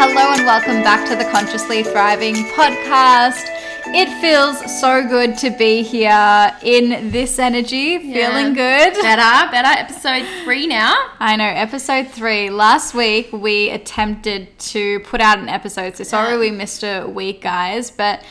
Hello and welcome back to the Consciously Thriving podcast. It feels so good to be here in this energy, feeling good. Better, better. Episode three now. I know, episode three. Last week we attempted to put out an episode, so sorry Yeah. we missed a week, guys, but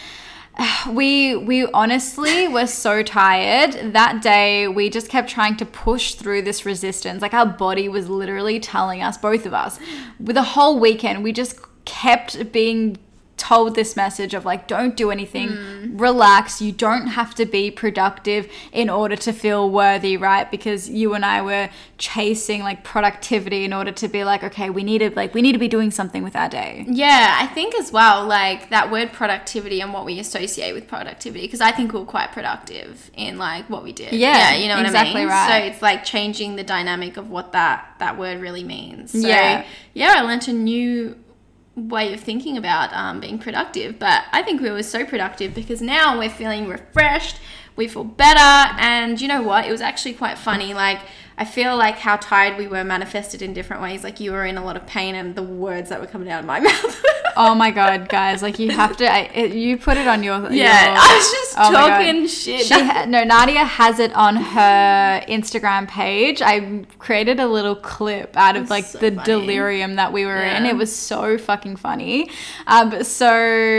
we we honestly were so tired. That day we just kept trying to push through this resistance. Like our body was literally telling us both of us. With the whole weekend we just kept being told this message of like don't do anything relax you don't have to be productive in order to feel worthy right because you and I were chasing like productivity in order to be like okay we need to like we need to be doing something with our day Yeah, I think as well, like that word productivity and what we associate with productivity, because I think we're quite productive in like what we did. Yeah, you know exactly what I mean. right. So it's like changing the dynamic of what that that word really means. So, Yeah. yeah, I learned a new way of thinking about um, being productive, but I think we were so productive because now we're feeling refreshed. We feel better, and you know what? It was actually quite funny. Like I feel like how tired we were manifested in different ways. Like you were in a lot of pain, and the words that were coming out of my mouth. Oh my god, guys! Like you have to, I, it, you put it on your Yeah, your- I was just Oh talking shit. She ha- no, Nadia has it on her Instagram page. I created a little clip out of That's like so the funny. delirium that we were in. Yeah. It was so fucking funny. Um, so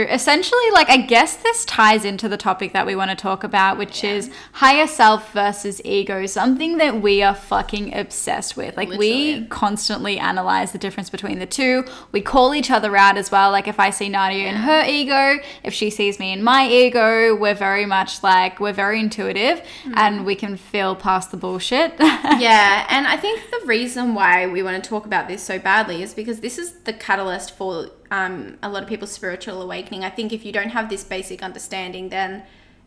essentially, like I guess this ties into the topic that we want to talk about, which is higher self versus ego. Something that we are fucking obsessed with. Like we constantly analyze the difference between the two. We call each other out as well. Like if I see Nadia in her ego, if she sees me in my ego, we're very much like we're very intuitive and we can feel past the bullshit. yeah, and I think the reason why we want to talk about this so badly is because this is the catalyst for um, a lot of people's spiritual awakening. I think if you don't have this basic understanding, then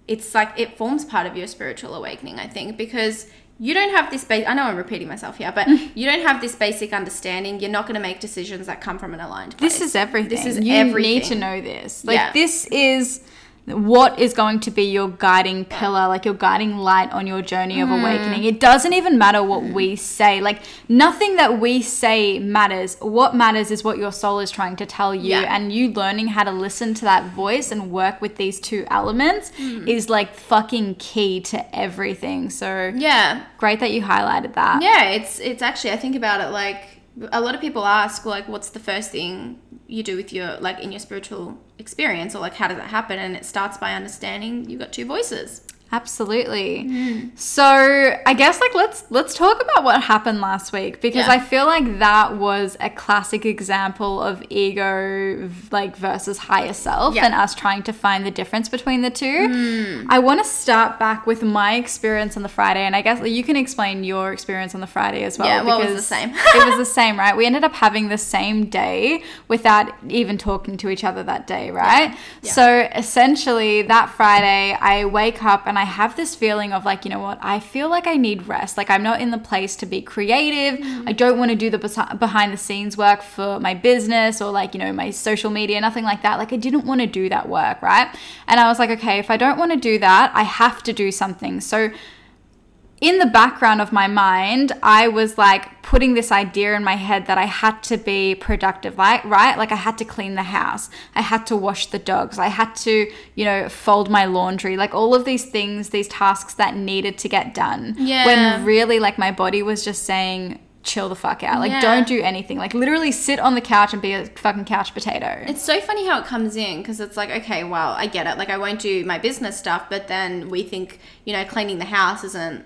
it's like it forms part of your spiritual awakening. I think because you don't have this base. I know I'm repeating myself here, but you don't have this basic understanding. You're not going to make decisions that come from an aligned place. this is everything. This is you everything. need to know this. Like Yeah. this is what is going to be your guiding pillar, like your guiding light on your journey of Mm. awakening. It doesn't even matter what we say. Like nothing that we say matters. What matters is what your soul is trying to tell you Yeah. and you learning how to listen to that voice and work with these two elements Mm. is like fucking key to everything. So Yeah, great that you highlighted that. Yeah, it's it's actually I think about it like a lot of people ask like what's the first thing you do with your like in your spiritual experience or like how does that happen and it starts by understanding you've got two voices. Absolutely. Mm. So I guess like let's let's talk about what happened last week because Yeah. I feel like that was a classic example of ego like versus higher self Yeah. and us trying to find the difference between the two. I want to start back with my experience on the Friday and I guess you can explain your experience on the Friday as well. Yeah, what was the same? it was the same, right? We ended up having the same day without even talking to each other that day, right? Yeah. So essentially, that Friday, I wake up and I have this feeling of like, you know what? I feel like I need rest. Like, I'm not in the place to be creative. Mm. I don't want to do the behind the scenes work for my business or like, you know, my social media, nothing like that. Like, I didn't want to do that work, right? And I was like, okay, if I don't want to do that, I have to do something. So, in the background of my mind, I was like putting this idea in my head that I had to be productive, like, right? Like I had to clean the house, I had to wash the dogs, I had to, you know, fold my laundry, like all of these things, these tasks that needed to get done. Yeah. When really, like, my body was just saying, chill the fuck out. Like, Yeah. don't do anything. Like, literally sit on the couch and be a fucking couch potato. It's so funny how it comes in because it's like, okay, well, I get it. Like, I won't do my business stuff, but then we think, you know, cleaning the house isn't,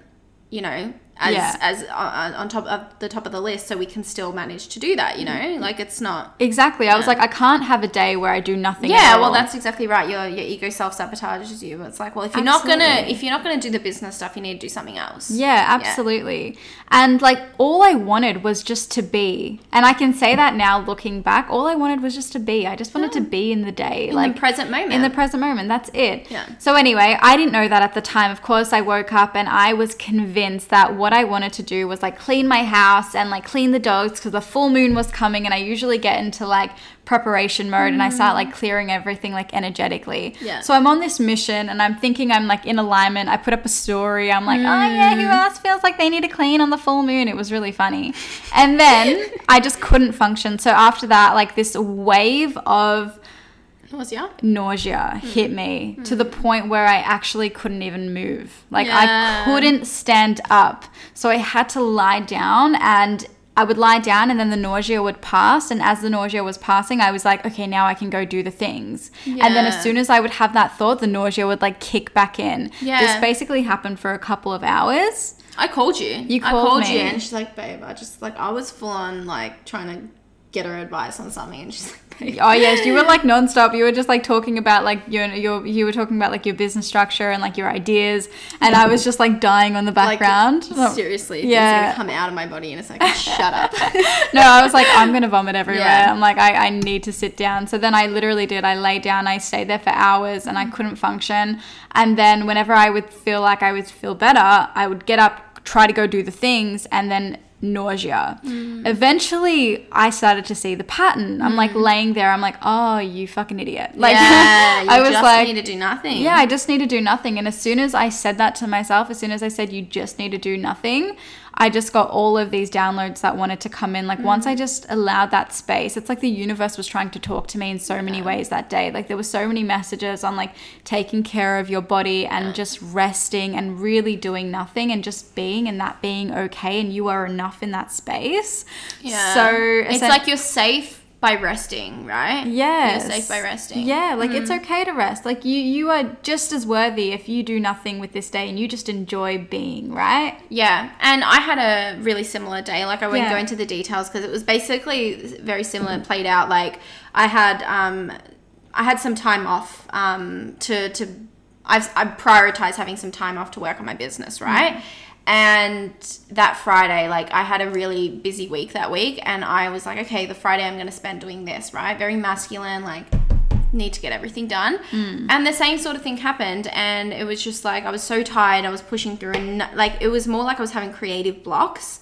you know, as Yeah. as on, on top of the top of the list, so we can still manage to do that. You know, mm-hmm. like it's not. exactly. I was like, I can't have a day where I do nothing. Yeah, well, that's exactly right. Your your ego self sabotages you. It's like, well, if you're not gonna if you're not gonna do the business stuff, you need to do something else. Yeah, absolutely. And like all I wanted was just to be. And I can say that now looking back, all I wanted was just to be. I just wanted to be in the day. in like the present moment. in the present moment. That's it. Yeah. So anyway, I didn't know that at the time. Of course, I woke up and I was convinced that what I wanted to do was like clean my house and like clean the dogs because the full moon was coming and I usually get into like preparation mode and I start like mm. clearing everything like energetically. Yeah. So I'm on this mission and I'm thinking I'm like in alignment. I put up a story. I'm like, oh yeah, who mm. else feels like they need to clean on the full moon? It was really funny. And then I just couldn't function. So after that, like this wave of Nausea. nausea hit me to the hmm. point where I actually couldn't even move. Like Yeah. I couldn't stand up. So I had to lie down and I would lie down and then the nausea would pass and as the nausea was passing I was like okay now I can go do the things. And then as soon as I would have that thought the nausea would like kick back in. Yeah. This basically happened for a couple of hours. I called you. You I called called you, me. and she's like, "Babe, I just like I was full on like trying to get her advice on something," and she's like, "Babe, Oh yes, you were like nonstop. You were just like talking about like your your you were talking about like your business structure and like your ideas, and I was just like dying on the like background. seriously, Yeah. it's gonna come out of my body in a second. Shut up." no, I was like, I'm gonna vomit everywhere. Yeah. I'm like, I, I need to sit down. So then I literally did. I lay down. I stayed there for hours, and I mm. couldn't function. And then whenever I would feel like I would feel better, I would get up, try to go do the things, and then nausea. Mm. Eventually, I started to see the pattern. I'm like mm. laying there. I'm like, oh, you fucking idiot. Like, yeah, I was just like, need to do nothing. yeah, I just need to do nothing. And as soon as I said that to myself, as soon as I said you just need to do nothing, I just got all of these downloads that wanted to come in. Like once I mm. just allowed that space, it's like the universe was trying to talk to me in so many ways that day. Like there were so many messages on like taking care of your body and just resting and really doing nothing and just being and that being okay and you are enough in that space. yeah. So it's like you're safe by resting, right? Yeah. you're safe by resting. Yeah, like it's Mm. okay to rest. Like you you are just as worthy if you do nothing with this day and you just enjoy being, right? Yeah, and I had a really similar day. Like I won't Yeah. go into the details because it was basically very similar and played out. Like I had um, I had some time off um, to to I've I prioritized having some time off to work on my business, right? And that Friday, like I had a really busy week that week, and I was like, okay, the Friday I'm going to spend doing this, right? Very masculine, like need to get everything done. Mm. And the same sort of thing happened. And it was just like, I was so tired. I was pushing through and like, it was more like I was having creative blocks.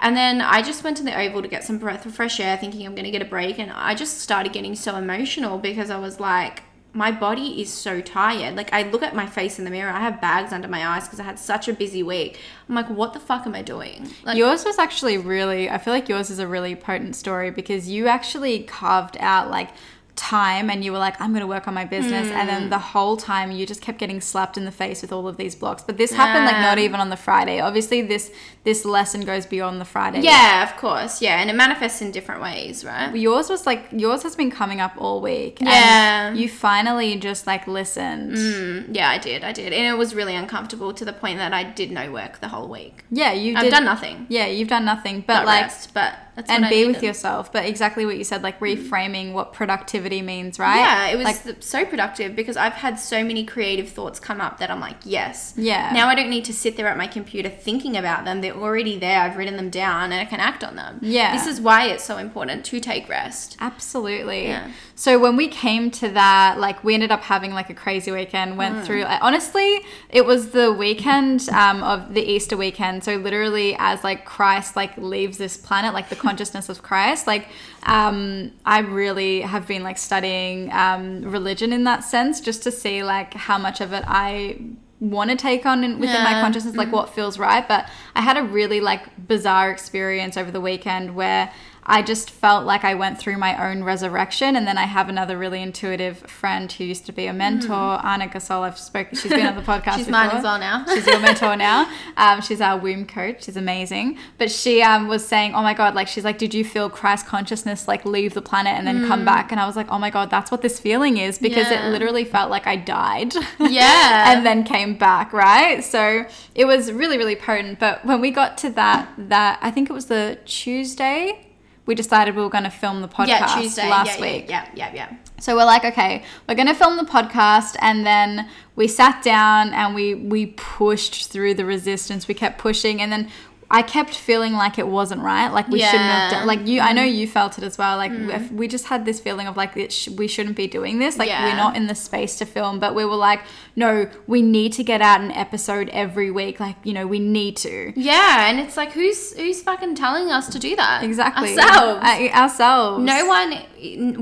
And then I just went to the Oval to get some breath of fresh air, thinking I'm going to get a break. And I just started getting so emotional because I was like, my body is so tired. Like, I look at my face in the mirror, I have bags under my eyes because I had such a busy week. I'm like, what the fuck am I doing? Like, yours was actually really I feel like yours is a really potent story because you actually carved out like time and you were like I'm going to work on my business and Hmm. then the whole time you just kept getting slapped in the face with all of these blocks. But this happened like not even on the Friday. Obviously this this lesson goes beyond the Friday. yeah, of course. Yeah. And it manifests in different ways, right? Yours was like yours has been coming up all week. and Yeah. you finally just like listened. Mm, yeah, I did. I did. And it was really uncomfortable to the point that I did no work the whole week. Yeah, you I've did. done nothing Yeah, you've done nothing, but like rest, but that's and what I be with yourself. But exactly what you said, like reframing what productivity means, right? Yeah, it was like so productive because I've had so many creative thoughts come up that I'm like, yes. Yeah. Now I don't need to sit there at my computer thinking about them. They're already there. I've written them down and I can act on them. Yeah. This is why it's so important to take rest. Absolutely. Yeah. So when we came to that, like we ended up having like a crazy weekend. Went Mm. through. Like, honestly, it was the weekend um, of the Easter weekend. So literally, as like Christ like leaves this planet, like the consciousness of Christ, like um, I really have been like studying um, religion in that sense, just to see like how much of it I want to take on in, within my consciousness, like what feels right. But I had a really like bizarre experience over the weekend where I just felt like I went through my own resurrection. And then I have another really intuitive friend who used to be a mentor, Anna Gasol. I've spoken, she's been on the podcast. She's mine as well now. She's your mentor now. Um, she's our womb coach. She's amazing. But she um, was saying, oh my God, like, she's like, did you feel Christ consciousness like leave the planet and then come back? And I was like, oh my God, that's what this feeling is because Mm. Yeah. it literally felt like I died. Yeah. and then came back, right? So it was really, really potent. But when we got to that, that I think it was the Tuesday, we decided we were going to film the podcast yeah, Tuesday. last yeah, week. Yeah, yeah, yeah. yeah. So we're like, okay, we're gonna film the podcast, and then we sat down and we we pushed through the resistance. We kept pushing, and then I kept feeling like it wasn't right. Like we shouldn't have Yeah. done. Like you, I know mm-hmm. you felt it as well. Like mm-hmm. if we just had this feeling of like it sh- we shouldn't be doing this. Like Yeah. we're not in the space to film. But we were like, no, we need to get out an episode every week. Like you know, we need to. Yeah, and it's like who's who's fucking telling us to do that? Exactly. Ourselves. Uh, ourselves. no one.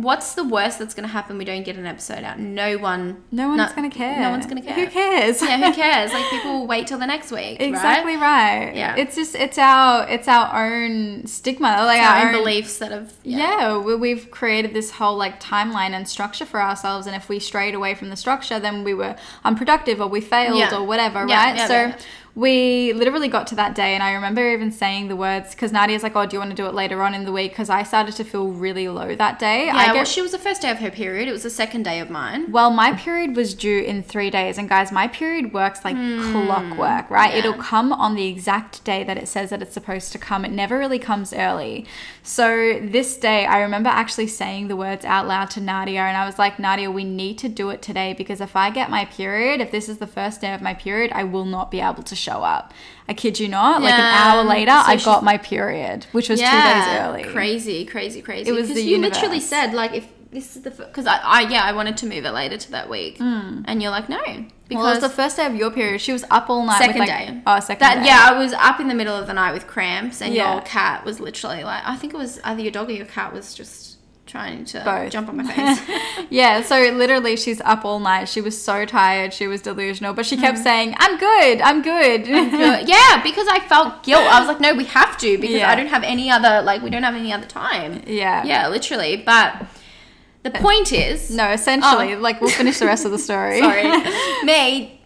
What's the worst that's gonna happen? We don't get an episode out. No one. No one's no- gonna care. No one's gonna care. Who cares? Yeah, who cares? Like people will wait till the next week. Exactly Right? right. Yeah. It's just it's our it's our own stigma. Like Our own beliefs that have. Yeah, we, we've created this whole like timeline and structure for ourselves, and if we strayed away from the structure, then we were unproductive or we failed Yeah. or whatever, Yeah, right? so. We literally got to that day, and I remember even saying the words because Nadia's like, "Oh, do you want to do it later on in the week?" Because I started to feel really low that day. Yeah, I get well, she was the first day of her period. It was the second day of mine. well, my period was due in three days, and guys, my period works like hmm. clockwork, right? Yeah. It'll come on the exact day that it says that it's supposed to come. It never really comes early. So this day, I remember actually saying the words out loud to Nadia, and I was like, Nadia, we need to do it today because if I get my period, if this is the first day of my period, I will not be able to show up. I kid you not. Like an hour later, So I got my period, which was two days early. Crazy, crazy, crazy. It was the you literally said like if this is the because I, I yeah I wanted to move it later to that week, hmm. and you're like no Well, it because was the first day of your period. She was up all night. second with, like, day. Oh, second that day. yeah I was up in the middle of the night with cramps, and Yeah. your cat was literally like I think it was either your dog or your cat was just trying to Both. jump on my face. yeah, so literally she's up all night. She was so tired. She was delusional, but she kept Mm. saying, "I'm good. I'm good." Good. yeah, because I felt guilt. I was like, no, we have to because Yeah. I don't have any other like we don't have any other time. yeah. Yeah, literally. But the point is, No, essentially, like we'll finish the rest of the story. Oh. sorry, me,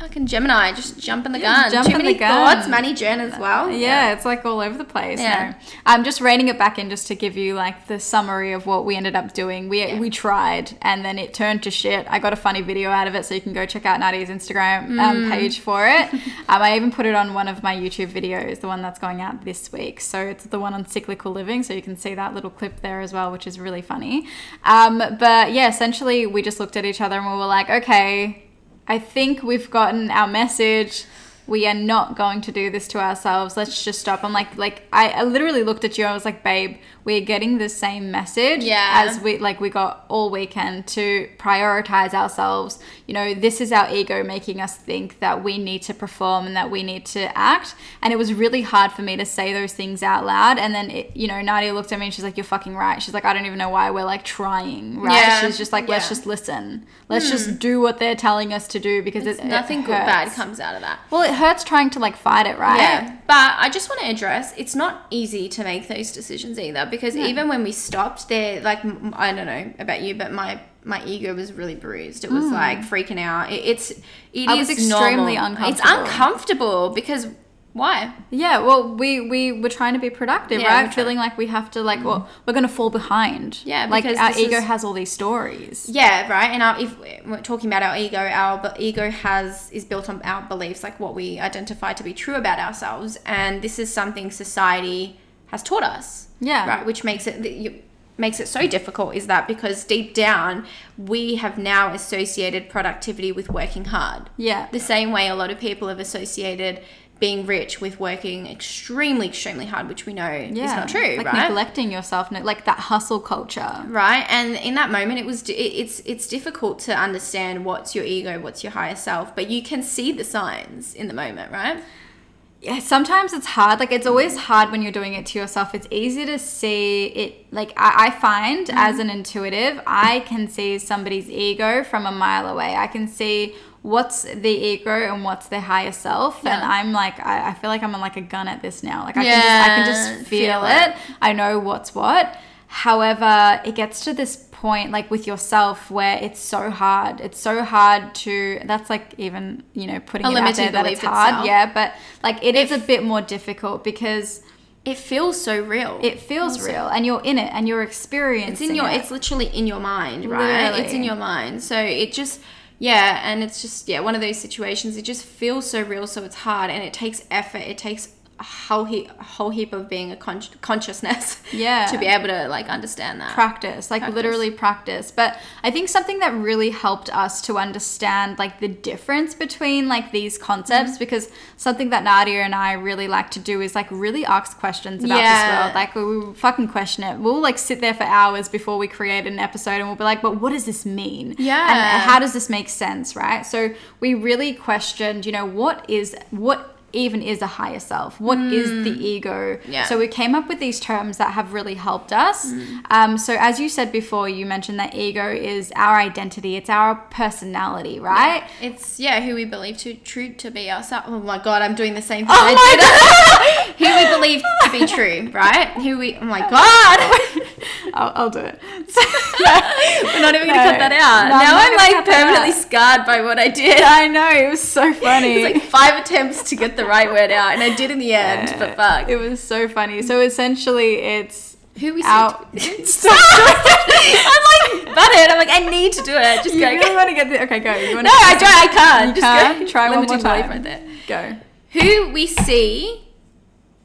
fucking Gemini, just jumping the gun. jump Too in many the gun. thoughts. Manny Jen as well. Yeah, it's like all over the place. Yeah. No. I'm just reining it back in just to give you like the summary of what we ended up doing. We Yeah. we tried and then it turned to shit. I got a funny video out of it, so you can go check out Nadia's Instagram Mm. um, page for it. um, I even put it on one of my YouTube videos, the one that's going out this week. So it's the one on cyclical living, so you can see that little clip there as well, which is really funny. Um, but yeah, essentially we just looked at each other and we were like, okay, I think we've gotten our message. We are not going to do this to ourselves. Let's just stop. I'm like, like I, I literally looked at you. I was like, babe, we're getting the same message Yeah. as we like we got all weekend to prioritize ourselves. You know, this is our ego making us think that we need to perform and that we need to act. And it was really hard for me to say those things out loud. And then, it, you know, Nadia looked at me and she's like, "You're fucking right." She's like, "I don't even know why we're like trying." Right? Yeah. She's just like, "Let's Yeah. just listen. Let's just hmm. do what they're telling us to do because it, Nothing it good bad comes out of that. Well, it hurts trying to like fight it, right? Yeah, but I just want to address it's not easy to make those decisions either because even when we stopped, they're like I don't know about you, but my my ego was really bruised. It was like freaking out. It, it's it Mm. I was is extremely normal. It's uncomfortable. uncomfortable because why? Yeah, well, we we were trying to be productive, Yeah, right? Feeling like we have to like, well, we're gonna fall behind. Yeah, like our ego is- has all these stories. Yeah, right. And our, if we're talking about our ego, our ego has is built on our beliefs, like what we identify to be true about ourselves, and this is something society has taught us. Yeah. right. Which makes it you, makes it so difficult. Is that because deep down we have now associated productivity with working hard. Yeah. The same way a lot of people have associated being rich with working extremely, extremely hard, which we know is not true, like right? neglecting yourself, like that hustle culture. right and in that moment it was it's it's difficult to understand what's your ego what's your higher self but you can see the signs in the moment right Yeah, sometimes it's hard. Like it's always hard when you're doing it to yourself. It's easy to see it. Like I, I find Mm-hmm. as an intuitive, I can see somebody's ego from a mile away. I can see what's the ego and what's their higher self. And I'm like, I, I feel like I'm like a gun at this now. Like I can just, I can just feel, feel it. it. I know what's what. However, it gets to this point, like with yourself, where it's so hard. It's so hard to. That's like even you know putting A it out there that it's hard. itself. Yeah, but like it is a bit more difficult because it feels so real it feels Also. real and you're in it and you're experiencing it's in your it. it's literally in your mind right Literally. it's in your mind so it just yeah and it's just yeah one of those situations it just feels so real so it's hard and it takes effort it takes whole heap, whole heap of being a con- consciousness. Yeah. to be able to like understand that. practice like Practice. literally practice but i think something that really helped us to understand like the difference between like these concepts Mm-hmm. because something that nadia and i really like to do is like really ask questions about Yeah. this world like we fucking question it we'll like sit there for hours before we create an episode and we'll be like but what does this mean Yeah. and how does this make sense right so we really questioned you know what is what even is a higher self What is the ego Mm. Yeah. so we came up with these terms that have really helped us. Mm. Um, so, as you said before, you mentioned that ego is our identity, it's our personality, right? It's yeah, who we believe to true to be ourselves. Oh my god, I'm doing the same thing. Oh I my did. who we believe to be true, right? Who we. Oh my god. I'll, I'll do it. We're not even gonna cut that out. No, now I'm like permanently scarred by what I did. I know, it was so funny. It's like five attempts to get the right word out, and I did in the end. But fuck. It was so funny. So, essentially, it's who we said- Stop. I'm like butted. I'm like I need to do it. Just go. you go. really want to get the. Okay, go. You no, I don't. I can't. You Just can't? go. Try one more time. Right there. Go. Who we see.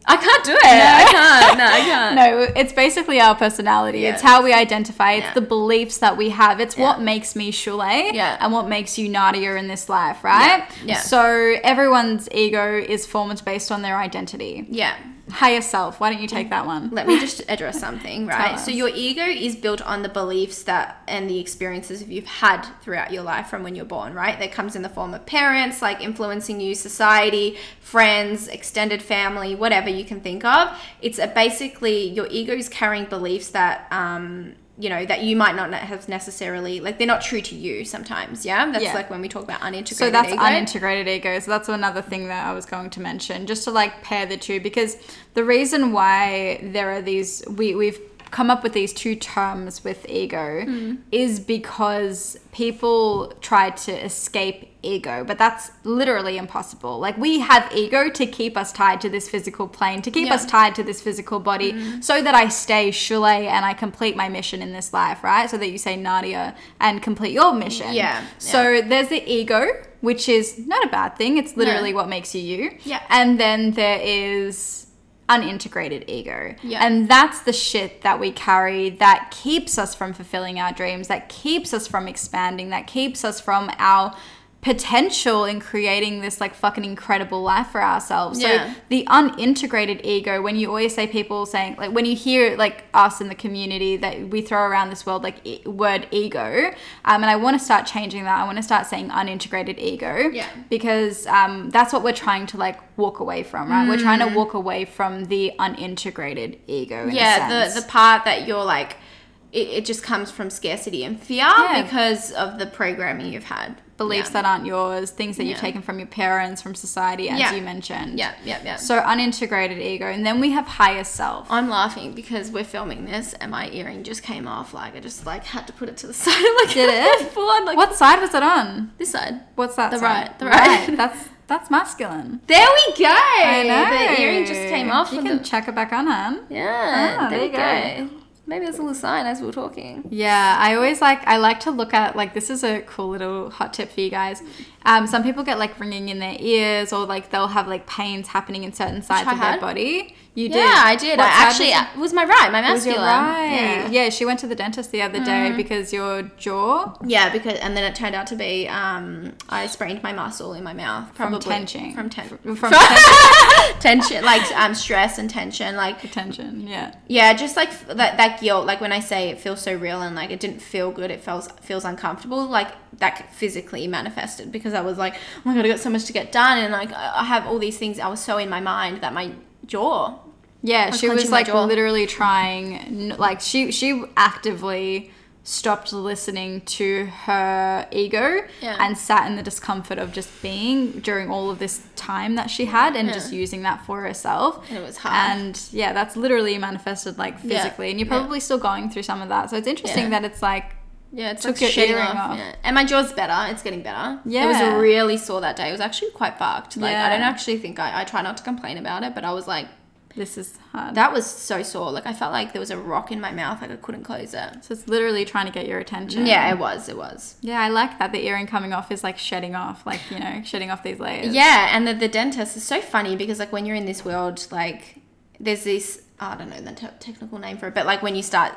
I can't do it. I can't. No, I can't. No, it's basically our personality. Yeah. It's how we identify. It's Yeah. the beliefs that we have. It's what makes me Shule Yeah. and what makes you Nadia in this life, right? Yeah. Yeah. So everyone's ego is formed based on their identity. Yeah. Higher self. Why don't you take that one? Let me just address something, right? So your ego is built on the beliefs that and the experiences you've had throughout your life from when you're born, right? That comes in the form of parents, like influencing you, society, friends, extended family, whatever you can think of. It's a, basically your ego is carrying beliefs that um you know that you might not have necessarily like they're not true to you sometimes yeah that's Yeah. like when we talk about unintegrated So that's ego. unintegrated ego. So that's another thing that I was going to mention, just to like pair the two, because the reason why there are these we we've come up with these two terms with ego Hmm. is because people try to escape ego, but that's literally impossible. Like we have ego to keep us tied to this physical plane, to keep Yeah. us tied to this physical body, so that I stay Shule and I complete my mission in this life, right? So that you say Nadia and complete your mission. Yeah, So there's the ego, which is not a bad thing. It's literally what makes you you. Yeah. And then there is unintegrated ego. Yeah. And that's the shit that we carry that keeps us from fulfilling our dreams, that keeps us from expanding, that keeps us from our potential in creating this like fucking incredible life for ourselves. Yeah. So the unintegrated ego, when you always say people saying like when you hear like us in the community that we throw around this world like e- word ego, um, and I want to start changing that. I want to start saying unintegrated ego. Yeah. Because um, that's what we're trying to like walk away from, right? We're trying to walk away from the unintegrated ego. In a Mm. yeah the the part that you're like it, it just comes from scarcity and fear Yeah. because of the programming you've had beliefs yeah. that aren't yours, things that you've taken from your parents, from society, as Yeah. you mentioned. yeah yeah yeah So unintegrated ego, and then we have higher self. I'm laughing because we're filming this and my earring just came off. Like I just like had to put it to the side. like Did it? Full on, like What side was it on? this side. What's that? The side? right, the right. That's that's masculine. There we go. I know. The earring just came off. You can the- check it back on, hun. yeah. Ah, there, there you you go. Maybe that's a little sign as we're talking. Yeah, I always like I like to look at like this is a cool little hot tip for you guys. Um, some people get like ringing in their ears or like they'll have like pains happening in certain sides of their body. You did. Yeah. I did. What I actually was it? was my right, my It was your masculine. right. Yeah. Yeah. she went to the dentist the other day because your jaw Yeah, because and then it turned out to be um, I sprained my muscle in my mouth probably from tension. from ten From, from ten- tension like um stress and tension like tension. Yeah. yeah just like that that guilt like when I say it feels so real and like it didn't feel good it feels feels uncomfortable like that physically manifested because I was like oh my god I got so much to get done and like I have all these things I was so in my mind that my jaw Yeah, was she was like literally trying, like she she actively stopped listening to her ego Yeah. and sat in the discomfort of just being during all of this time that she had and Yeah. just using that for herself. And it was hard. And yeah, that's literally manifested like Yeah. physically, and you're Yeah. probably still going through some of that. So it's interesting Yeah. that it's like Yeah, it's Took like your earring off. off. Yeah. And my jaw's better. It's getting better. Yeah. It was really sore that day. It was actually quite fucked. Like I don't actually think I, I try not to complain about it, but I was like This is hard. That was so sore. Like I felt like there was a rock in my mouth. Like I couldn't close it. so it's literally trying to get your attention. Yeah, it was. It was. Yeah, I like that. The earring coming off is like shedding off, like, you know, shedding off these layers. Yeah, and the, the dentist is so funny because like when you're in this world, like there's this I don't know the te- technical name for it, but like when you start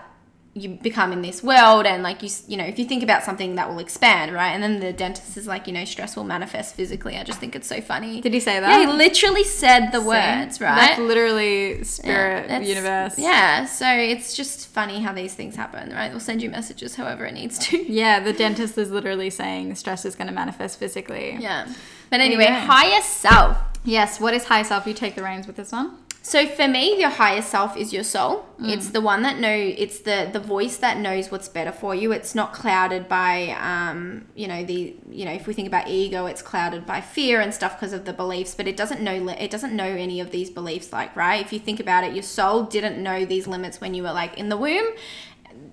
you become in this world and like you you know if you think about something that will expand right and then the dentist is like you know stress will manifest physically i just think it's so funny Did he say that? yeah he literally said the See? words right That's literally spirit, that's- universe. yeah so it's just funny how these things happen right they'll send you messages however it needs to Yeah, the dentist is literally saying stress is going to manifest physically. yeah but anyway go. higher self Yes, what is high self? You take the reins with this one. So for me, your higher self is your soul. It's the one that know. It's the the voice that knows what's better for you. It's not clouded by, um, you know, the you know, if we think about ego, it's clouded by fear and stuff because of the beliefs. But it doesn't know. It doesn't know any of these beliefs. Like right, if you think about it, your soul didn't know these limits when you were like in the womb.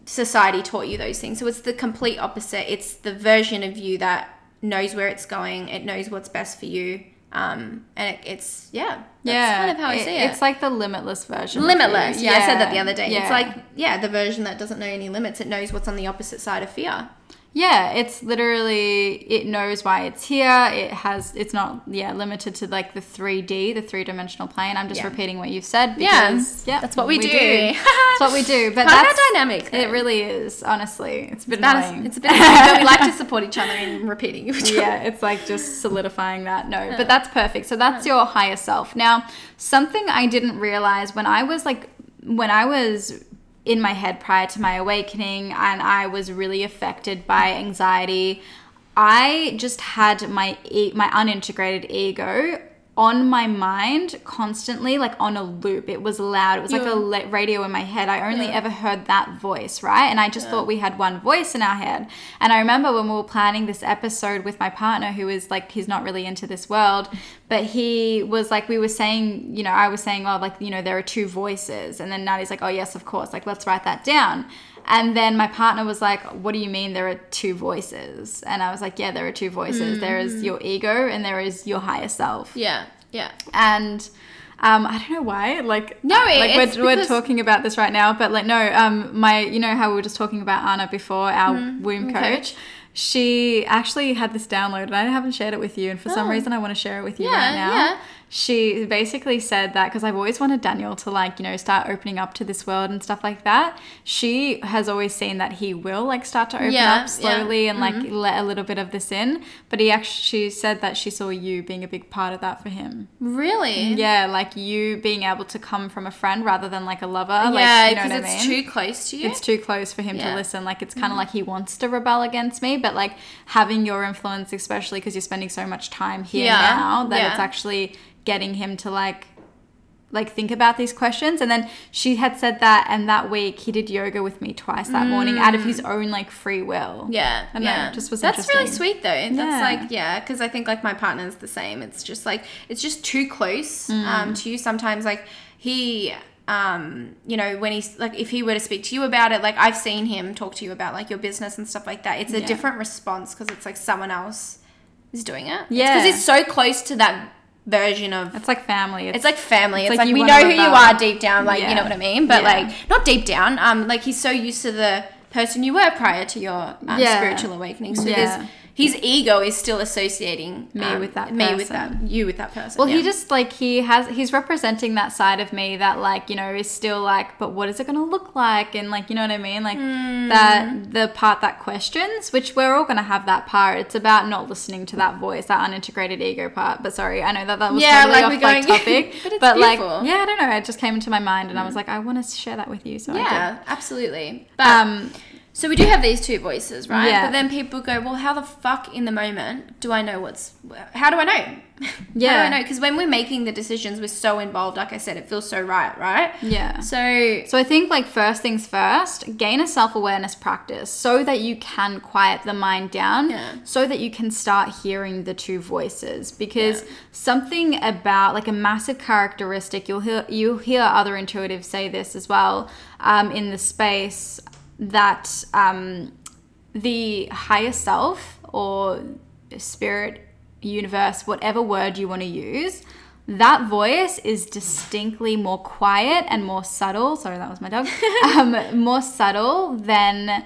Society taught you those things. So it's the complete opposite. It's the version of you that knows where it's going. It knows what's best for you. Um, and it, it's yeah. That's yeah, kind of how I see it. It's like the limitless version. Limitless. you. Yeah, I said that the other day. Yeah. It's like, yeah, the version that doesn't know any limits. It knows what's on the opposite side of fear. Yeah, it's literally it knows why it's here. It has it's not yeah limited to like the 3D, the three dimensional plane. I'm just Yeah. repeating what you've said Yeah, because yeah, that's what we do. that's what we do. But of that's dynamic. It really is, honestly. It's a bit That is- annoying. it's a bit annoying, but we like to support each other in repeating each other. yeah, it's like just solidifying that. No, but that's perfect. So that's your higher self. Now, something I didn't realize when I was like, when I was in my head prior to my awakening and I was really affected by anxiety, I just had my e- my unintegrated ego on my mind constantly like on a loop. It was loud. It was like a Yeah. la- radio in my head. I only Yeah. ever heard that voice right? And i just thought we had one voice in our head. And i remember when we were planning this episode with my partner who is like he's not really into this world but he was like we were saying you know i was saying oh like you know there are two voices. And then Nadi's like oh yes of course. Like let's write that down and then my partner was like, What do you mean there are two voices? And I was like, Yeah, there are two voices. There is your ego and there is your higher self. Yeah, yeah. And um, I don't know why. Like, No, it- like we're, we're talking about this right now, but like, no, um, my, you know how we were just talking about Anna before, our womb Mm-hmm. okay. coach. She actually had this download, and I haven't shared it with you. And for some Oh. reason, I want to share it with you Yeah, right now. yeah. She basically said that because I've always wanted Daniel to like, you know, start opening up to this world and stuff like that. She has always seen that he will like start to open Yeah, up yeah. slowly and like let a little bit of this in. But he actually she said that she saw you being a big part of that for him. Really? Yeah, like you being able to come from a friend rather than like a lover. Yeah, like, you know because I it's mean? too close to you. It's too close for him Yeah. Mm-hmm. to listen. Like it's kind of like he wants to rebel against me, but like having your influence, especially because you're spending so much time here Yeah, now, that yeah. it's actually getting him to like like think about these questions and then she had said that and that week he did yoga with me twice that morning out of his own like free will Mm. yeah, don't yeah. it just was That's really sweet though. That's Yeah. like yeah, because I think like my partner's the same. It's just like it's just too close Mm. um, to you. Sometimes like he, um, you know, when he's like if he were to speak to you about it, like I've seen him talk to you about like your business and stuff like that. It's a Yeah. different response because it's like someone else is doing it. Yeah. because he's so close to that version of it's like family It's like family. It's, like like, you we know who you are deep down, like Yeah. you know what I mean. But Yeah. like not deep down. Um, like he's so used to the person you were prior to your um, Yeah. spiritual awakening. So Yeah. there's his ego is still associating Me um, with that me with that you with that person. Well, yeah. he just like he has he's representing that side of me that like you know is still like, but what is it going to look like? And like you know what I mean, like Hmm. that the part that questions, which we're all going to have that part. It's about not listening to that voice, that unintegrated ego part. But sorry, I know that that was Yeah, totally like off we're like going- topic, but it's like yeah, I don't know, it just came into my mind, and I was like, I want to share that with you. So I yeah, absolutely. But. Um, so we do have these two voices, right? Yeah. But then people go, well, how the fuck in the moment do I know what's? How do I know? How Yeah. do I know? Because when we're making the decisions, we're so involved. Like I said, it feels so right, right? yeah. So So I think like first things first, gain a self-awareness practice so that you can quiet the mind down, Yeah. so that you can start hearing the two voices because Yeah. something about like a massive characteristic you'll hear you'll hear other intuitives say this as well um, in the space that um, the higher self or spirit universe whatever word you want to use that voice is distinctly more quiet and more subtle. Sorry, that was my dog. um, more subtle than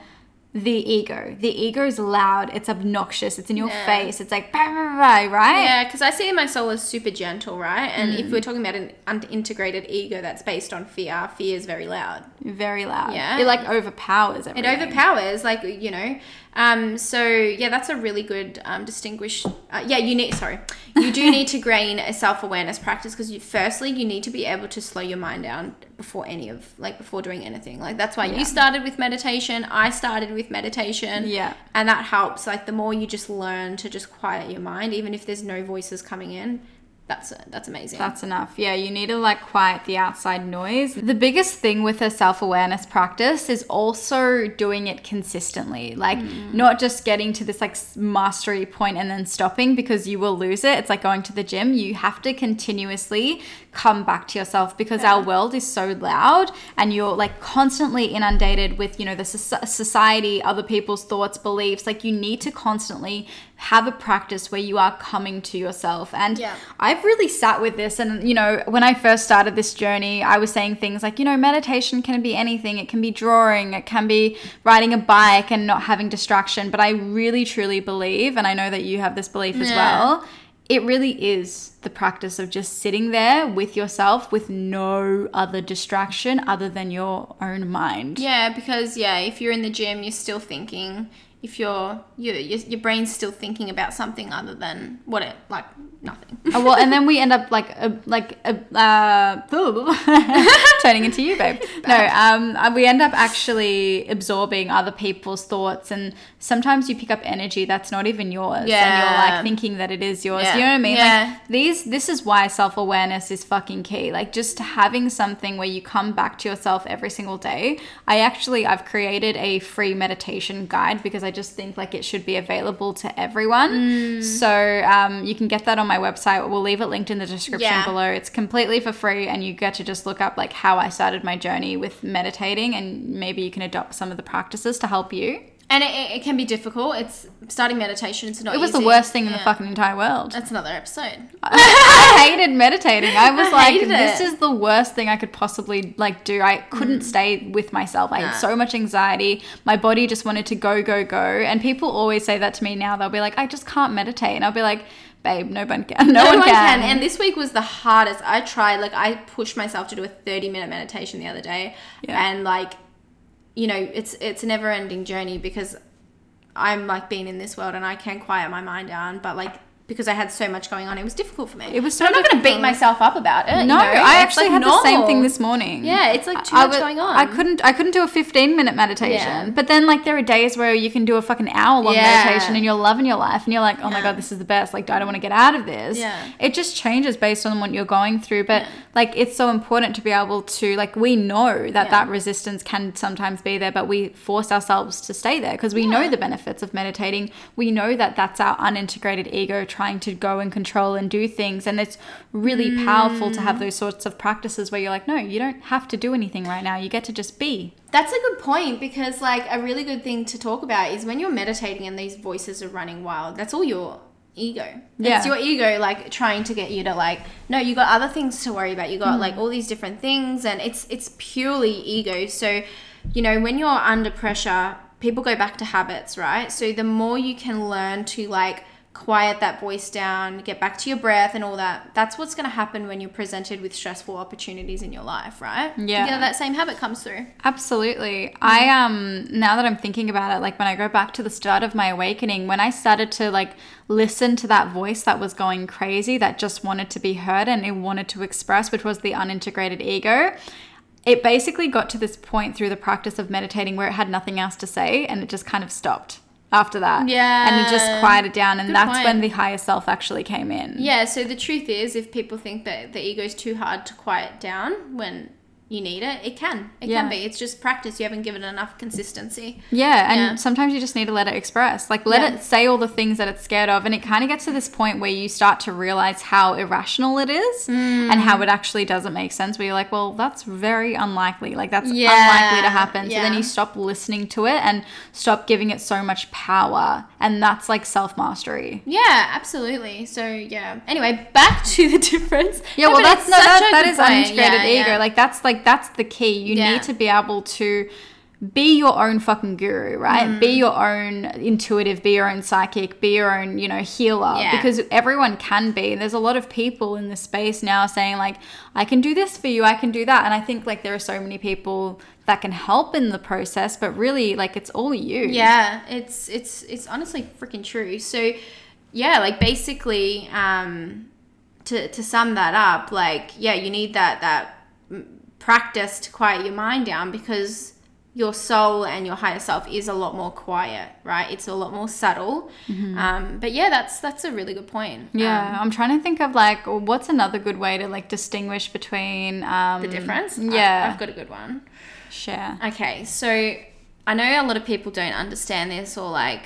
the ego. The ego is loud. It's obnoxious. It's in your Yeah. face. It's like, "Bah, bah, bah," right? Yeah, because I see my soul as super gentle, right? And Mm. if we're talking about an unintegrated ego that's based on fear, fear is very loud. Very loud. Yeah. It like overpowers It overpowers, like you know. Um, so yeah, that's a really good um, distinguish. Uh, yeah, you need. Sorry, you do need to gain a self awareness practice because you firstly you need to be able to slow your mind down before any of like before doing anything. Like that's why Yeah. you started with meditation. I started with meditation. Yeah. and that helps. Like the more you just learn to just quiet your mind, even if there's no voices coming in, that's that's amazing. That's enough. Yeah, you need to like quiet the outside noise. The biggest thing with a self awareness practice is also doing it consistently. Like, mm. not just getting to this like mastery point and then stopping because you will lose it. It's like going to the gym. You have to continuously come back to yourself because our world is so loud and you're like constantly inundated with, you know, the soc- society, other people's thoughts, beliefs. Like, you need to constantly have a practice where you are coming to yourself. And Yeah. I've really sat with this. And, you know, when I first started this journey, I was saying things like, you know, meditation can be anything. It can be drawing, it can be riding a bike and not having distraction. But I really, truly believe, and I know that you have this belief as Yeah. well, it really is the practice of just sitting there with yourself with no other distraction other than your own mind. Yeah, because yeah, if you're in the gym, you're still thinking. If your your, your brain's still thinking about something other than what it like nothing. Oh, well, and then we end up like a, like a, uh, turning into you, babe. No, um, uh, we end up actually absorbing other people's thoughts, and sometimes you pick up energy that's not even yours, and you're like thinking that it is yours. Yeah. You know what I mean? Yeah. Like these, this is why self awareness is fucking key. Like just having something where you come back to yourself every single day. I actually, I've created a free meditation guide because I just think like it should be available to everyone. Mm. So um, you can get that on my website. We'll leave it linked in the description Yeah. below. It's completely for free, and you get to just look up like how I started my journey with meditating, and maybe you can adopt some of the practices to help you. And it, it, can be difficult. It's starting meditation. It's not. It was the worst thing in the fucking entire world. That's another episode. I hated meditating. I was I like, this it. is the worst thing I could possibly like do. I couldn't mm. stay with myself. I Nah. had so much anxiety. My body just wanted to go, go, go. And people always say that to me now. They'll be like, I just can't meditate. And I'll be like, babe, no one can. No, one, can. And this week was the hardest. I tried, like, I pushed myself to do a 30 minute meditation the other day. Yeah. And, like, you know, it's it's a never ending journey because I'm, like, being in this world and I can quiet my mind down. But, like, because I had so much going on, it was difficult for me. It was So I'm not going to beat myself up about it. you no, know? I actually like, had the same thing this morning. Yeah, it's like too I much was- going on. I couldn't I couldn't do a 15 minute meditation. Yeah. But then like there are days where you can do a fucking hour long Yeah. meditation and you're loving your life and you're like, "Oh my god, this is the best. Like I don't want to get out of this." Yeah. It just changes based on what you're going through, but like it's so important to be able to like we know that Yeah. that resistance can sometimes be there, but we force ourselves to stay there because we know the benefits of meditating. We know that that's our unintegrated ego trying to go and control and do things and it's really powerful to Mm. have those sorts of practices where you're like, "No, you don't have to do anything right now. You get to just be." That's a good point because, like, a really good thing to talk about is when you're meditating and these voices are running wild, that's all your ego. Yeah. It's your ego, like, trying to get you to, like, no, you got other things to worry about. You got, like, all these different things, and it's it's purely ego. So, you know, when you're under pressure, people go back to habits, right? So, the more you can learn to, like, quiet that voice down, get back to your breath and all that. That's what's going to happen when you're presented with stressful opportunities in your life, right? Yeah. You know, that same habit comes through. Absolutely. I um now that I'm thinking about it, like when I go back to the start of my awakening, when I started to like listen to that voice that was going crazy, that just wanted to be heard and it wanted to express, which was the unintegrated ego. It basically got to this point through the practice of meditating where it had nothing else to say and it just kind of stopped after that. Yeah. And it just quieted down and Good that's point. when the higher self actually came in. Yeah, so the truth is, if people think that the ego is too hard to quiet down when you need it, it can. It Yeah. can be. It's just practice. You haven't given it enough consistency. Yeah, and Yeah. sometimes you just need to let it express. Like let Yeah. it say all the things that it's scared of and it kind of gets to this point where you start to realize how irrational it is and Mm. how it actually doesn't make sense where you're like, well, that's very unlikely. Like that's unlikely to happen. So then you stop listening to it and stop giving it so much power and that's like self mastery. Yeah, absolutely. So yeah. Anyway, back to the difference. Yeah, No, well, that's no, that, that is point. unintegrated Yeah, ego. yeah. Like that's like that's the key. You Yeah. need to be able to be your own fucking guru, right? Mm. Be your own intuitive, be your own psychic, be your own, you know, healer. Yeah. Because everyone can be. There's a lot of people in the space now saying like, I can do this for you, I can do that. And I think like there are so many people that can help in the process, but really like it's all you. Yeah, it's it's it's honestly freaking true. So yeah, like basically, um, to to sum that up, like yeah, you need that that practice to quiet your mind down because your soul and your higher self is a lot more quiet, right? It's a lot more subtle. Um, but yeah, that's that's a really good point. Mm-hmm. Yeah, Um, I'm trying to think of like what's another good way to like distinguish between um the difference. Yeah, I've got a good one. share. Okay, so I know a lot of people don't understand this or like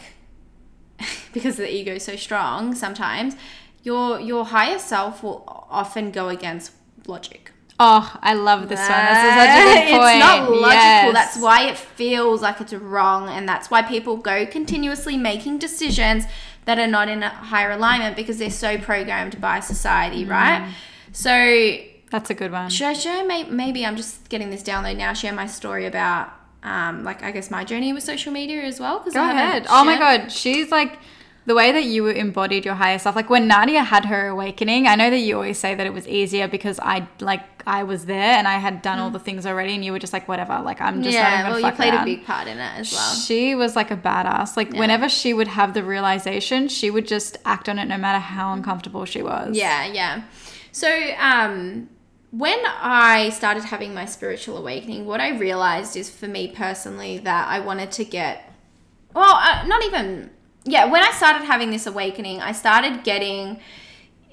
because the ego is so strong sometimes your your higher self will often go against logic. Oh, I love this one. This is such a good point. It's not logical. Yes. That's why it feels like it's wrong and that's why people go continuously making decisions that are not in a higher alignment because they're so programmed by Mm. society, right? So That's a good one. should I share? Maybe I'm just getting this down download now. Share my story about, um, like I guess my journey with social media as well. Because Go ahead. Oh my god, she's like the way that you embodied your higher self. Like when Nadia had her awakening, I know that you always say that it was easier because I like I was there and I had done all the things already, and you were just like whatever. Like I'm just not Mm. Yeah, well, you played around. a big part in it as well. She was like a badass. Like whenever she would have the realization, she would just act on it no matter how uncomfortable she was. Yeah, yeah. So, um, when I started having my spiritual awakening, what I realized is for me personally that I wanted to get, well, uh, not even, yeah, when I started having this awakening, I started getting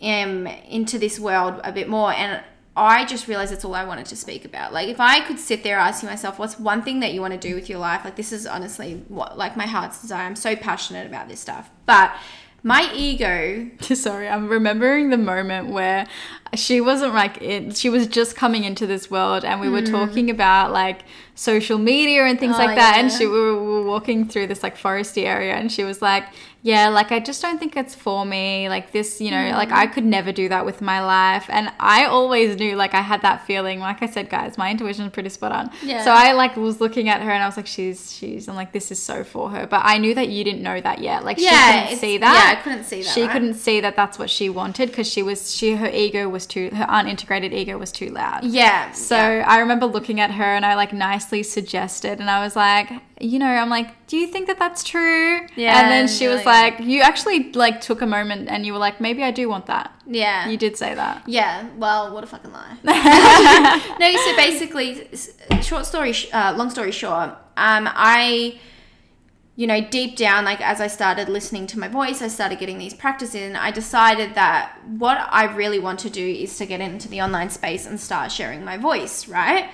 um, into this world a bit more and I just realized that's all I wanted to speak about. Like, if I could sit there asking myself, what's one thing that you want to do with your life? Like, this is honestly what, like, my heart's desire. I'm so passionate about this stuff. But my ego Sorry, I'm remembering the moment where she wasn't like it. She was just coming into this world, and we were talking about like social media and things. Oh, like that. And she we were, we were walking through this like foresty area, and she was like, "Yeah, like I just don't think it's for me. Like this, you know, Mm. like I could never do that with my life." And I always knew, like I had that feeling. Like I said, guys, my intuition is pretty spot on. Yeah. So I like was looking at her, and I was like, "She's she's." I'm like, "This is so for her." But I knew that you didn't know that yet. Like she Yeah, couldn't see that. yeah, I couldn't see that, She right? couldn't see that that's what she wanted because she was she her ego was too her unintegrated ego was too loud. Yeah. So yeah. I remember looking at her and I like nicely suggested and I was like, you know, I'm like, do you think that that's true? Yeah, And then she yeah, was yeah. like, you actually like took a moment and you were like, maybe I do want that. yeah. You did say that. Yeah, well, what a fucking lie. no, so basically, short story, uh, long story short, um, I, you know, deep down, like as I started listening to my voice, I started getting these practices in. I decided that what I really want to do is to get into the online space and start sharing my voice, right?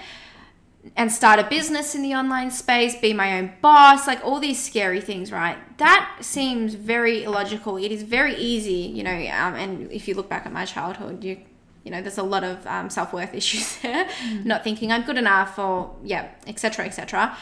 and start a business in the online space, be my own boss, like all these scary things, right? That seems very illogical. It is very easy, you know, um, and if you look back at my childhood, you you know, there's a lot of um, self worth issues there, not thinking I'm good enough, or yeah, etc. etc.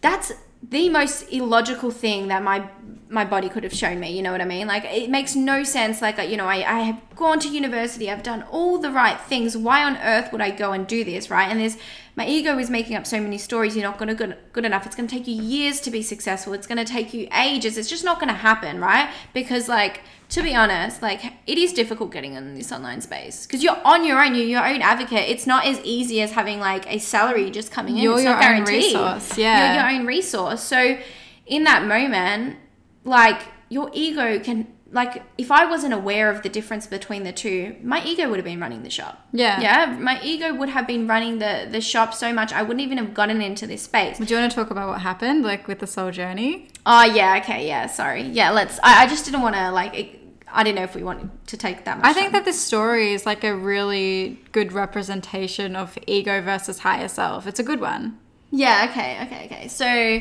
That's the most illogical thing that my my body could have shown me. You know what I mean? Like it makes no sense. Like you know, I, I have gone to university. I've done all the right things. Why on earth would I go and do this? Right? And there's my ego is making up so many stories. You're not going to good good enough. It's going to take you years to be successful. It's going to take you ages. It's just not going to happen, right? Because like to be honest, like it is difficult getting in this online space because you're on your own. You're your own advocate. It's not as easy as having like a salary just coming in. You're it's your own resource, yeah. You're your own resource. So in that moment, like your ego can like if I wasn't aware of the difference between the two, my ego would have been running the shop. Yeah. Yeah. My ego would have been running the the shop so much I wouldn't even have gotten into this space. Would you want to talk about what happened, like with the soul journey? Oh yeah, okay, yeah, sorry. Yeah, let's I, I just didn't want to like I didn't know if we wanted to take that much I think time. that this story is like a really good representation of ego versus higher self. It's a good one. Yeah, okay, okay, okay. So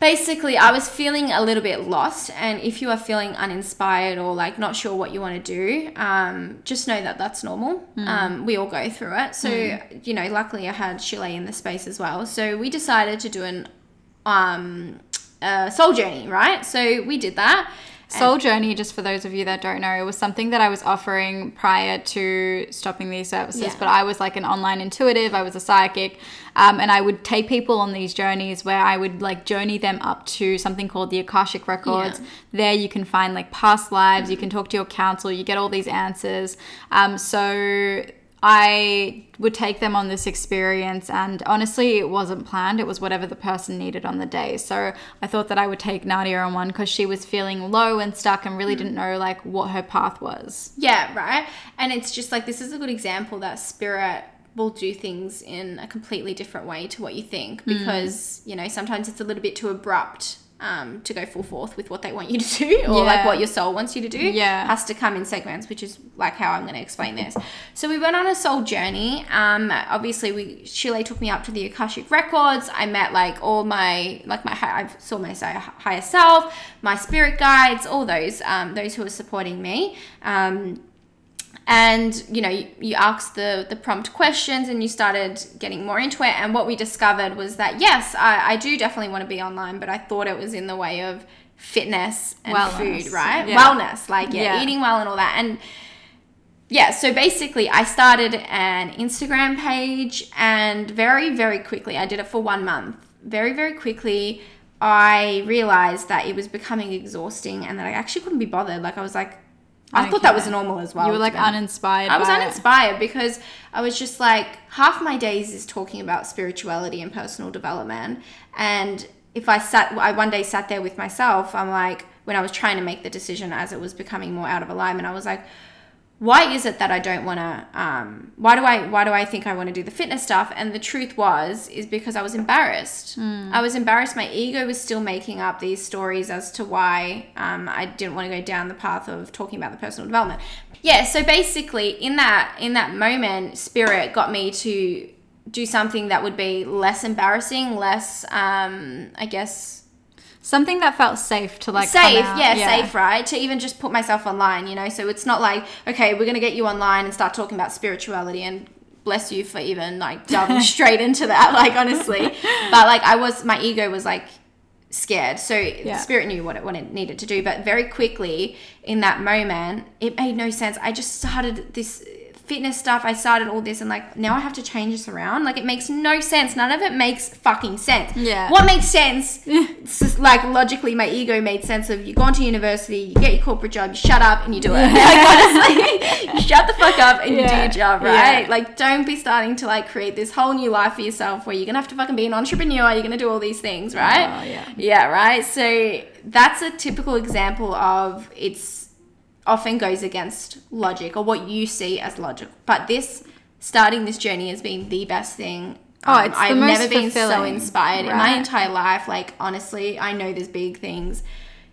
basically, I was feeling a little bit lost. And if you are feeling uninspired or like not sure what you want to do, um, just know that that's normal. Um, we all go through it. So, you know, luckily I had Chile in the space as well. So we decided to do an, um, a soul journey, right? So we did that. Soul Journey, just for those of you that don't know, it was something that I was offering prior to stopping these services. Yeah. But I was like an online intuitive, I was a psychic, um, and I would take people on these journeys where I would like journey them up to something called the Akashic Records. Yeah. There you can find like past lives, you can talk to your counsel, you get all these answers. Um, so I would take them on this experience, and honestly, it wasn't planned. It was whatever the person needed on the day. So I thought that I would take Nadia on one because she was feeling low and stuck and really didn't know like what her path was. Yeah, right. And it's just like this is a good example that spirit will do things in a completely different way to what you think Mm. because you know sometimes it's a little bit too abrupt um, to go full forth with what they want you to do or like what your soul wants you to do. Yeah. has to come in segments, which is like how I'm going to explain this. So we went on a soul journey. Um, obviously, we Shile took me up to the Akashic records. I met like all my like my I saw my higher self, my spirit guides, all those um, those who were supporting me. Um, and you know you, you asked the the prompt questions and you started getting more into it and what we discovered was that yes I, I do definitely want to be online but i thought it was in the way of fitness and Wellness. food right Yeah. wellness like yeah, Yeah. eating well and all that and yeah so basically i started an instagram page and very very quickly i did it for one month very very quickly i realized that it was becoming exhausting and that i actually couldn't be bothered like i was like i, don't thought that was normal as well you were like uninspired. I was by it. uninspired because I was just like half my days is talking about spirituality and personal development and if I sat I one day sat there with myself I'm like when I was trying to make the decision as it was becoming more out of alignment I was like why is it that I don't want to um, why do I why do I think I want to do the fitness stuff? And the truth was is because I was embarrassed. I was embarrassed. My ego was still making up these stories as to why um, I didn't want to go down the path of talking about the personal development. Yeah so basically in that in that moment spirit got me to do something that would be less embarrassing less um, I guess something that felt safe to like safe out. yeah, safe right? To even just put myself online you know? So it's not like okay we're gonna get you online and start talking about spirituality and bless you for even like diving straight into that like honestly. But like i was my ego was like scared. So spirit knew what it, what it needed to do. But very quickly in that moment it made no sense. I just started this fitness stuff i started all this and like now i have to change this around. Like it makes no sense. None of it makes fucking sense. Yeah. what makes sense just like logically my ego made sense of you go on to university you get your corporate job you shut up and you do it. Like honestly you shut the fuck up and you do your job right? Yeah. like don't be starting to like create this whole new life for yourself where you're gonna have to fucking be an entrepreneur you're gonna do all these things right? Oh, yeah. yeah right? So that's a typical example of it's often goes against logic or what you see as logic but this starting this journey has been the best thing Oh, um, it's the I've most never been so inspired in my entire life. Like honestly, I know there's big things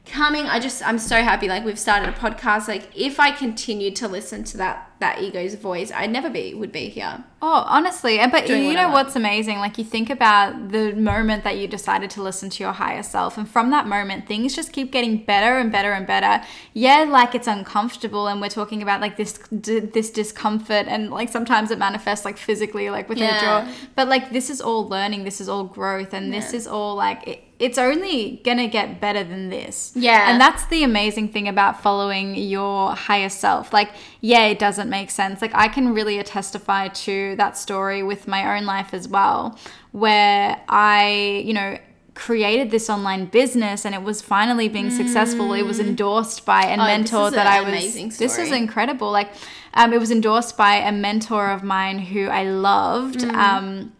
coming. I just I'm so happy. Like we've started a podcast. Like if I continued to listen to that that ego's voice, I'd never be would be here. Oh, honestly, eh, but you what I know what's amazing? Like you think about the moment that you decided to listen to your higher self, and from that moment, things just keep getting better and better and better. Yeah, like it's uncomfortable, and we're talking about like this d- this discomfort, and like sometimes it manifests like physically, like with your Yeah. jaw. But like this is all learning, this is all growth, and this is all like it, it's only gonna get better than this. Yeah. and that's the amazing thing about following your higher self. Like, yeah, it doesn't make sense. Like, I can really testify to that story with my own life as well, where I, you know, created this online business and it was finally being successful. It was endorsed by a Mm. Oh, that I was. This is incredible. Like, um, it was endorsed by a mentor of mine who I loved. Mm. Um,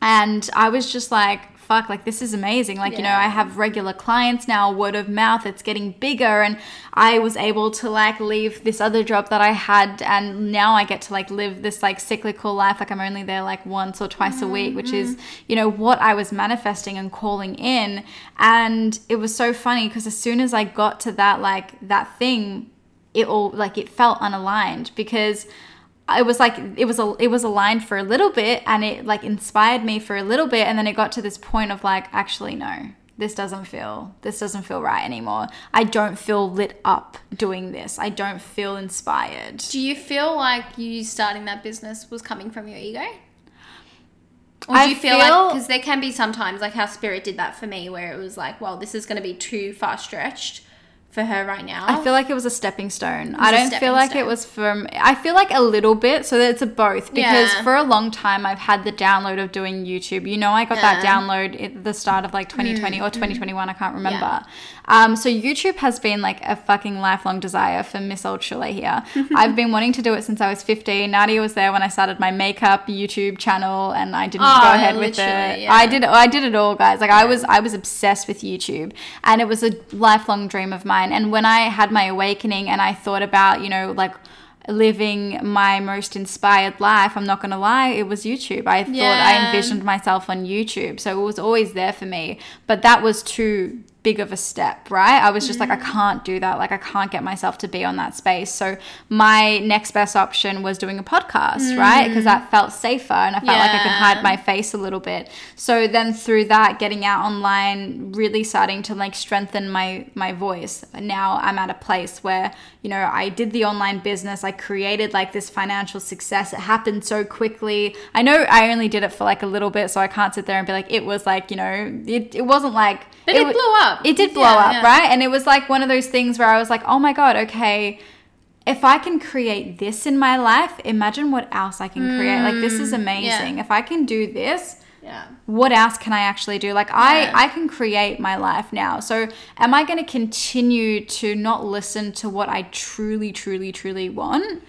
and I was just like, fuck, like this is amazing. Like, you know, I have regular clients now, word of mouth, it's getting bigger. And I was able to like leave this other job that I had. And now I get to like live this like cyclical life. Like I'm only there like once or twice a week, which is, mm-hmm. you know, what I was manifesting and calling in. And it was so funny because as soon as I got to that, like that thing, it all like it felt unaligned because it was like it was a it was aligned for a little bit and it like inspired me for a little bit and then it got to this point of like actually no this doesn't feel this doesn't feel right anymore. I don't feel lit up doing this. I don't feel inspired. Do you feel like you starting that business was coming from your ego? Or do I you feel, feel- like because there can be sometimes like how Spirit did that for me, where it was like, well, this is going to be too far stretched for her right now. I feel like it was a stepping stone. I don't feel like stone. it was from. I feel like a little bit. So it's a both because Yeah. for a long time I've had the download of doing YouTube. You know, I got that Yeah. Mm, download at the start of like 2020 or 2021. I can't remember. Um, so YouTube has been like a fucking lifelong desire for Miss Old Chile here. I've been wanting to do it since I was 15. Nadia was there when I started my makeup YouTube channel, and I didn't Oh, go ahead with it. yeah. I did I did it all, guys. Like I was I was obsessed with YouTube, and it was a lifelong dream of mine. And when I had my awakening, and I thought about you know like living my most inspired life, I'm not gonna lie, it was YouTube. I thought I envisioned myself on YouTube, so it was always there for me. But that was too big of a step, right? I was just like, I mm. can't do that. Like, I can't get myself to be on that space. So, my next best option was doing a podcast, right? Mm. Because that felt safer and I felt like I could hide my face a little bit. So, then through that, getting out online, really starting to like strengthen my my voice. Now I'm at a place where, you know, I did the online business, I created like this financial success. It happened so quickly. I know I only did it for like a little bit, so I can't sit there and be like, it was like, you know, it, it wasn't like But it wa- blew up. It did blow Yeah, up, yeah. right? And it was like one of those things where I was like, oh my God, okay, if I can create this in my life, imagine what else I can create. Like, this is mm, amazing. If I can do this, yeah. what else can I actually do? Like I, Yeah. I can create my life now. So am I going to continue to not listen to what I truly, truly, truly want?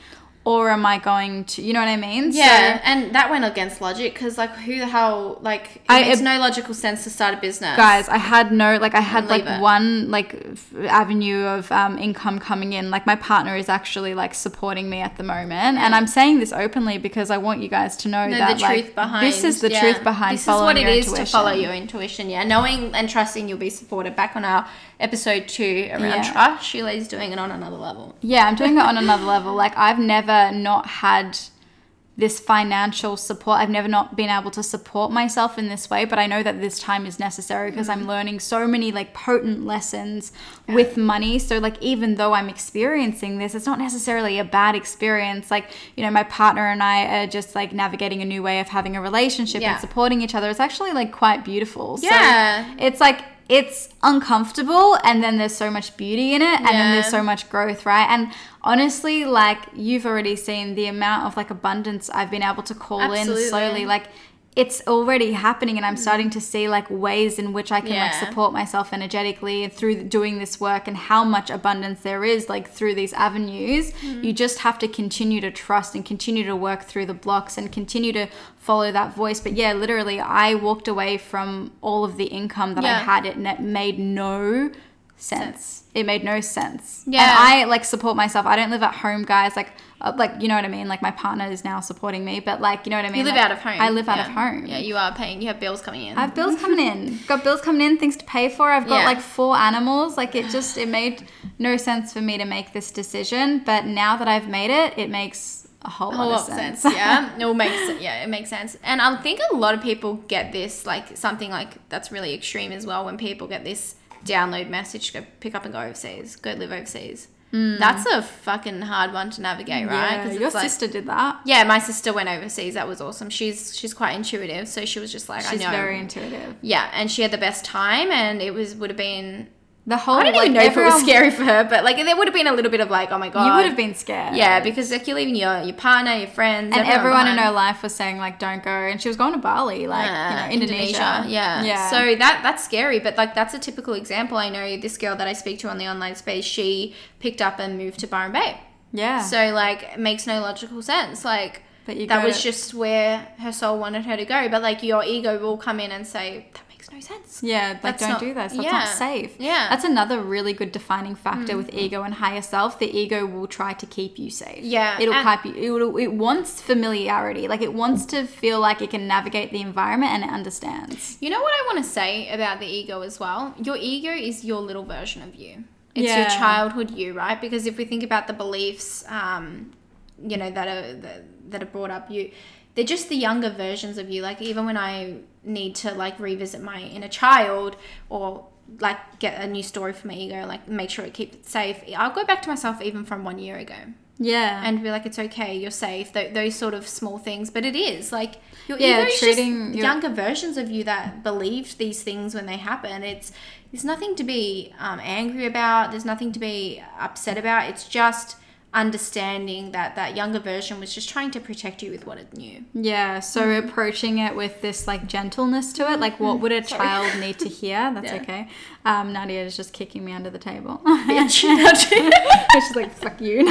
Or am I going to, you know what I mean? Yeah, So, and that went against logic because, like, who the hell, like, it I- makes it- no logical sense to start a business. guys i had no like i had like it. one like f- avenue of um, income coming in like my partner is actually like supporting me at the moment and i'm saying this openly because i want you guys to know know that the like truth behind this is the yeah. truth behind this is what it is intuition. to follow your intuition yeah knowing and trusting you'll be supported back on our episode two around Yeah. trust sheila's doing it on another level Yeah, I'm doing it on another level. Like I've never not had this financial support. I've never not been able to support myself in this way, but I know that this time is necessary because I'm mm-hmm. learning so many like potent lessons with money. So like even though I'm experiencing this, it's not necessarily a bad experience. Like, you know, my partner and I are just like navigating a new way of having a relationship Yeah. and supporting each other. It's actually like quite beautiful. Yeah. So it's like it's uncomfortable and then there's so much beauty in it and then there's so much growth right? And honestly like you've already seen the amount of like abundance i've been able to call Absolutely. in slowly. Like it's already happening and i'm starting to see like ways in which i can like support myself energetically through doing this work and how much abundance there is like through these avenues. Mm-hmm. you just have to continue to trust and continue to work through the blocks and continue to follow that voice but yeah literally i walked away from all of the income that i had it and it made no sense. It made no sense. Yeah. And I like support myself. I don't live at home, guys. Like, uh, like you know what I mean. Like my partner is now supporting me, but like you know what I mean. you live Like, out of home I live out of home. yeah you are paying you have bills coming in I have bills coming in. Got bills coming in, things to pay for. I've got Yeah. like four animals. Like it just it made no sense for me to make this decision. But now that I've made it, it makes a whole, a whole lot lot of sense. yeah it all makes yeah it makes sense and i think a lot of people get this like something like that's really extreme as well when people get this download message go pick up and go overseas go live overseas that's a fucking hard one to navigate right Hmm. Yeah, your like- sister did that. yeah my sister went overseas that was awesome she's she's quite intuitive so she was just like She's i know very intuitive. yeah and she had the best time and it was would have been The whole i don't like, even know if it was scary for her but like there would have been a little bit of like oh my god You would have been scared. yeah because like you're leaving your your partner your friends and everyone in her life was saying like don't go and she was going to bali like Uh, you know indonesia, Yeah. yeah So that that's scary, but like that's a typical example. I know this girl that I speak to on the online space, she picked up and moved to Byron Bay. yeah So like it makes no logical sense. Like But that was to- just where her soul wanted her to go. But like your ego will come in and say, That no sense. yeah like That's don't not- do this that's yeah. not safe Yeah. That's another really good defining factor with ego and higher self the ego will try to keep you safe Yeah, it'll and- keep you it'll, it wants familiarity like it wants to feel like it can navigate the environment and it understands You know what I want to say about the ego as well? Your ego is your little version of you. It's your childhood you, right? Because if we think about the beliefs, um, you know, that are that, that are brought up, you they're just the younger versions of you. Like even when I need to like revisit my inner child or like get a new story for my ego, like make sure it keeps it safe. I'll go back to myself even from one year ago. Yeah. and be like, it's okay, you're safe. Th- those sort of small things, but it is like your Yeah, ego is treating just your- younger versions of you that believed these things when they happen. It's there's nothing to be um, angry about. There's nothing to be upset about. It's just understanding that that younger version was just trying to protect you with what it knew. Yeah, so mm-hmm. approaching it with this like gentleness to it, like what would a Sorry. child need to hear? That's Yeah. okay. Um, Nadia is just kicking me under the table. Bitch. She's like, fuck you.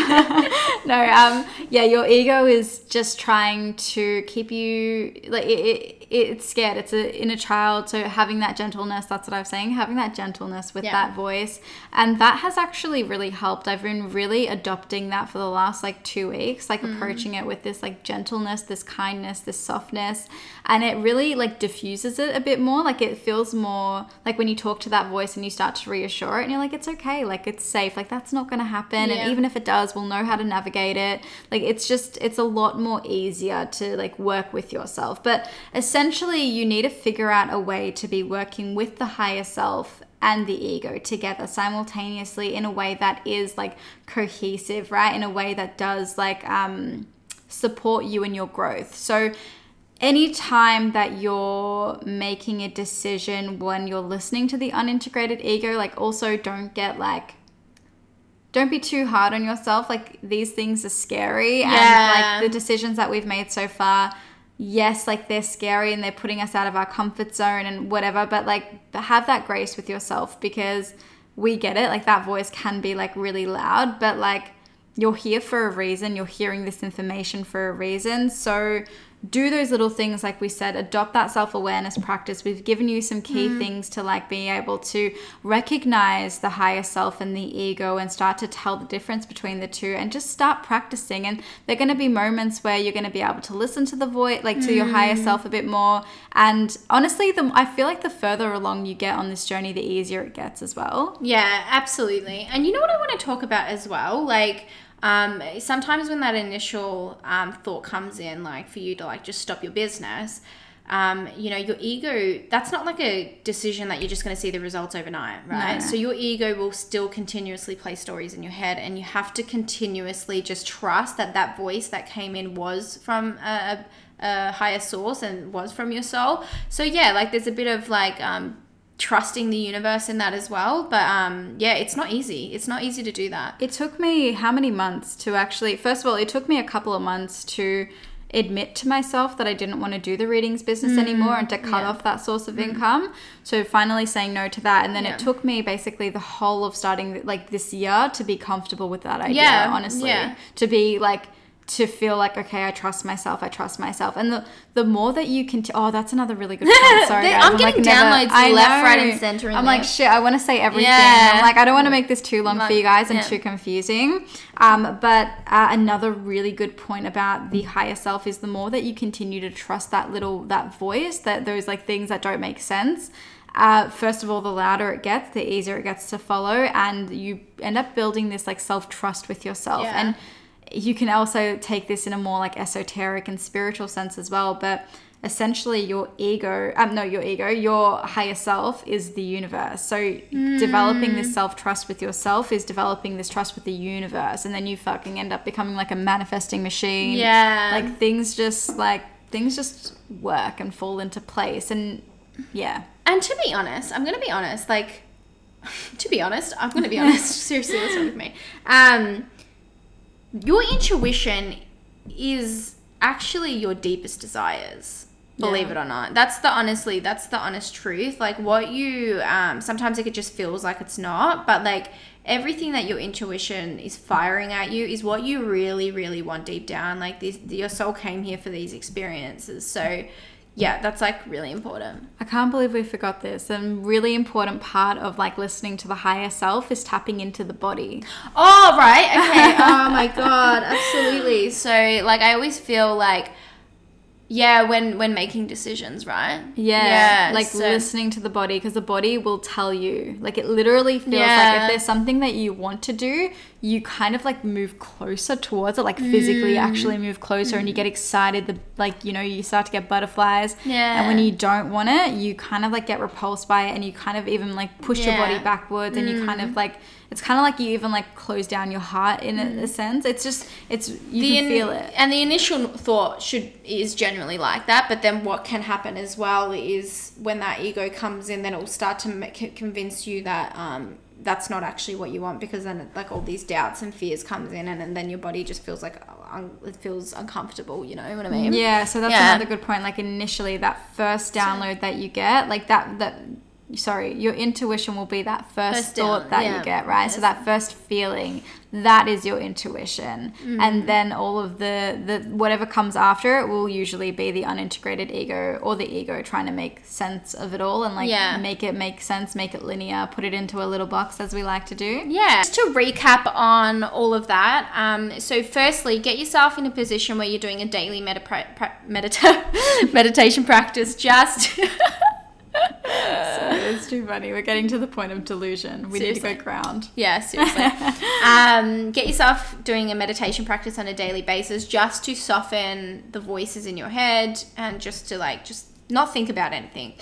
no, um, yeah, your ego is just trying to keep you, like, it, it, it's scared. It's a inner child. So having that gentleness, that's what I'm saying, having that gentleness with Yeah. that voice. And that has actually really helped. I've been really adopting that for the last like two weeks, like Mm. approaching it with this like gentleness, this kindness, this softness. And it really like diffuses it a bit more. Like it feels more like when you talk to that voice and you start to reassure it and you're like, it's okay. Like it's safe. Like that's not going to happen. Yeah. And even if it does, we'll know how to navigate it. Like it's just, it's a lot more easier to like work with yourself. But essentially, you need to figure out a way to be working with the higher self and the ego together simultaneously in a way that is like cohesive, right? In a way that does like um, support you in your growth. So, anytime that you're making a decision when you're listening to the unintegrated ego, like also don't get like don't be too hard on yourself. Like these things are scary Yeah. and like the decisions that we've made so far, yes, like they're scary and they're putting us out of our comfort zone and whatever, but like have that grace with yourself because we get it. Like that voice can be like really loud, but like you're here for a reason. You're hearing this information for a reason. So do those little things like we said adopt that self-awareness practice. We've given you some key mm. things to like be able to recognize the higher self and the ego and start to tell the difference between the two and just start practicing. And there're going to be moments where you're going to be able to listen to the voice like to your higher mm. self a bit more. And honestly the i feel like the further along you get on this journey the easier it gets as well. Yeah, absolutely. And you know what I want to talk about as well? Like, um, sometimes when that initial um, thought comes in, like for you to like just stop your business, um, you know, your ego, that's not like a decision that you're just going to see the results overnight, right? No. So your ego will still continuously play stories in your head, and you have to continuously just trust that that voice that came in was from a, a higher source and was from your soul. So yeah, like there's a bit of like um, trusting the universe in that as well. But um, yeah, it's not easy. It's not easy to do that. It took me how many months to actually, first of all, it took me a couple of months to admit to myself that I didn't want to do the readings business anymore and to cut Mm, yeah. off that source of income. So finally saying no to that. And then Yeah. it took me basically the whole of starting like this year to be comfortable with that idea, Yeah, honestly. To be like, to feel like okay, I trust myself. I trust myself, and the the more that you can. T- oh, that's another really good point. Sorry, guys. I'm getting downloads I left, right, and center in I'm like shit. I want to say everything. Yeah. I'm like I don't want to make this too long for you guys and yeah. too confusing. Um, but uh, another really good point about the higher self is the more that you continue to trust that little that voice, that those like things that don't make sense. Uh, first of all, the louder it gets, the easier it gets to follow, and you end up building this like self trust with yourself. Yeah. And you can also take this in a more like esoteric and spiritual sense as well. But essentially, your ego, um, no, your ego, your higher self is the universe. So developing Hmm. this self trust with yourself is developing this trust with the universe, and then you fucking end up becoming like a manifesting machine. Yeah. like things just like things just work and fall into place, and yeah. And to be honest, I'm gonna be honest. Like, to be honest, I'm gonna be honest. Seriously, what's wrong with me? Um, your intuition is actually your deepest desires. Believe Yeah. it or not, that's the honestly, that's the honest truth. Like what you, um, sometimes it just feels like it's not, but like everything that your intuition is firing at you is what you really, really want deep down. Like this, your soul came here for these experiences. So, yeah, that's like really important. I can't believe we forgot this. A really important part of like listening to the higher self is tapping into the body. Oh, right. Okay. oh my god, absolutely. So, like I always feel like yeah, when when making decisions, right? Yeah, like so- listening to the body because the body will tell you. Like it literally feels like if there's something that you want to do, you kind of like move closer towards it, like physically mm. actually move closer, and you get mm. excited. The like you know you start to get butterflies. Yeah. And when you don't want it, you kind of like get repulsed by it, and you kind of even like push your body Yeah. backwards, and you kind of mm. like it's kind of like you even like close down your heart in a, a sense. It's just it's you can in- feel it. And the initial thought should is generally like that, but then what can happen as well is when that ego comes in, then it will start to make, convince you that um, that's not actually what you want because then like all these doubts and fears comes in, and, and then your body just feels like un- it feels uncomfortable. You know what I mean? Yeah, so that's Yeah. another good point. Like initially, that first download that you get, like that that sorry, your intuition will be that first, First thought down- that yeah. you get, right? So that first feeling, that is your intuition, Mm. and then all of the the whatever comes after it will usually be the unintegrated ego or the ego trying to make sense of it all and like Yeah. make it make sense, make it linear, put it into a little box as we like to do. Yeah. Just to recap on all of that, um, so firstly, get yourself in a position where you're doing a daily medi- pra- pra- medita- meditation practice. Just it's too funny. We're getting to the point of delusion. We need to go ground. Yeah, seriously. um, get yourself doing a meditation practice on a daily basis just to soften the voices in your head and just to like just not think about anything.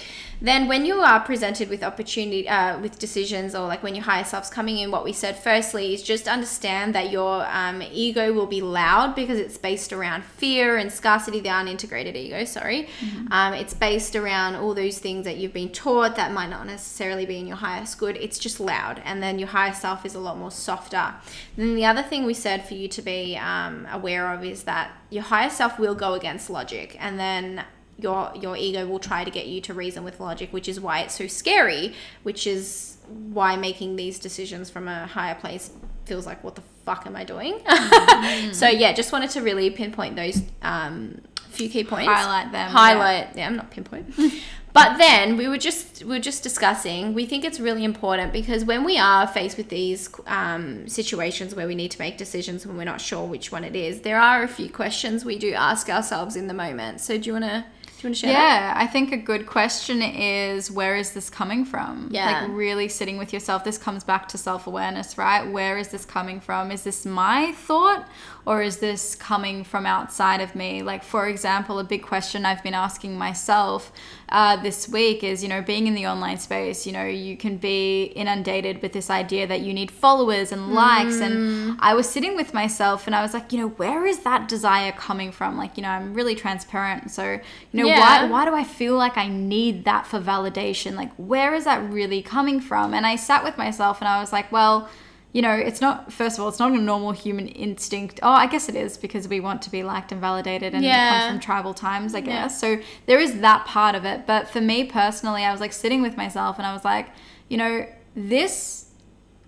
Then, when you are presented with opportunity, uh, with decisions, or like when your higher self's coming in, what we said firstly is just understand that your um, ego will be loud because it's based around fear and scarcity, the unintegrated ego, sorry. Um, it's based around all those things that you've been taught that might not necessarily be in your highest good. It's just loud. And then your higher self is a lot more softer. Then the other thing we said for you to be um, aware of is that your higher self will go against logic. And then your your ego will try to get you to reason with logic, which is why it's so scary, which is why making these decisions from a higher place feels like what the fuck am I doing? so yeah, just wanted to really pinpoint those um, few key points. Highlight them, Highlight. Yeah, I'm not pinpoint. but then we were just we were just discussing. We think it's really important because when we are faced with these um, situations where we need to make decisions when we're not sure which one it is, there are a few questions we do ask ourselves in the moment. So do you wanna do you wanna share? that? Yeah, I think a good question is where is this coming from? Yeah. Like really sitting with yourself. This comes back to self awareness, right? Where is this coming from? Is this my thought or is this coming from outside of me? Like, for example, a big question I've been asking myself uh, this week is, you know, being in the online space, you know, you can be inundated with this idea that you need followers and likes. Mm. And I was sitting with myself and I was like, you know, where is that desire coming from? Like, you know, I'm really transparent. So, you know, Yeah. why, why do I feel like I need that for validation? Like, where is that really coming from? And I sat with myself and I was like, well, you know, it's not, first of all, it's not a normal human instinct. Oh, I guess it is because we want to be liked and validated and it Yeah. comes from tribal times, I Yeah. guess. So there is that part of it. But for me personally, I was like sitting with myself and I was like, you know, this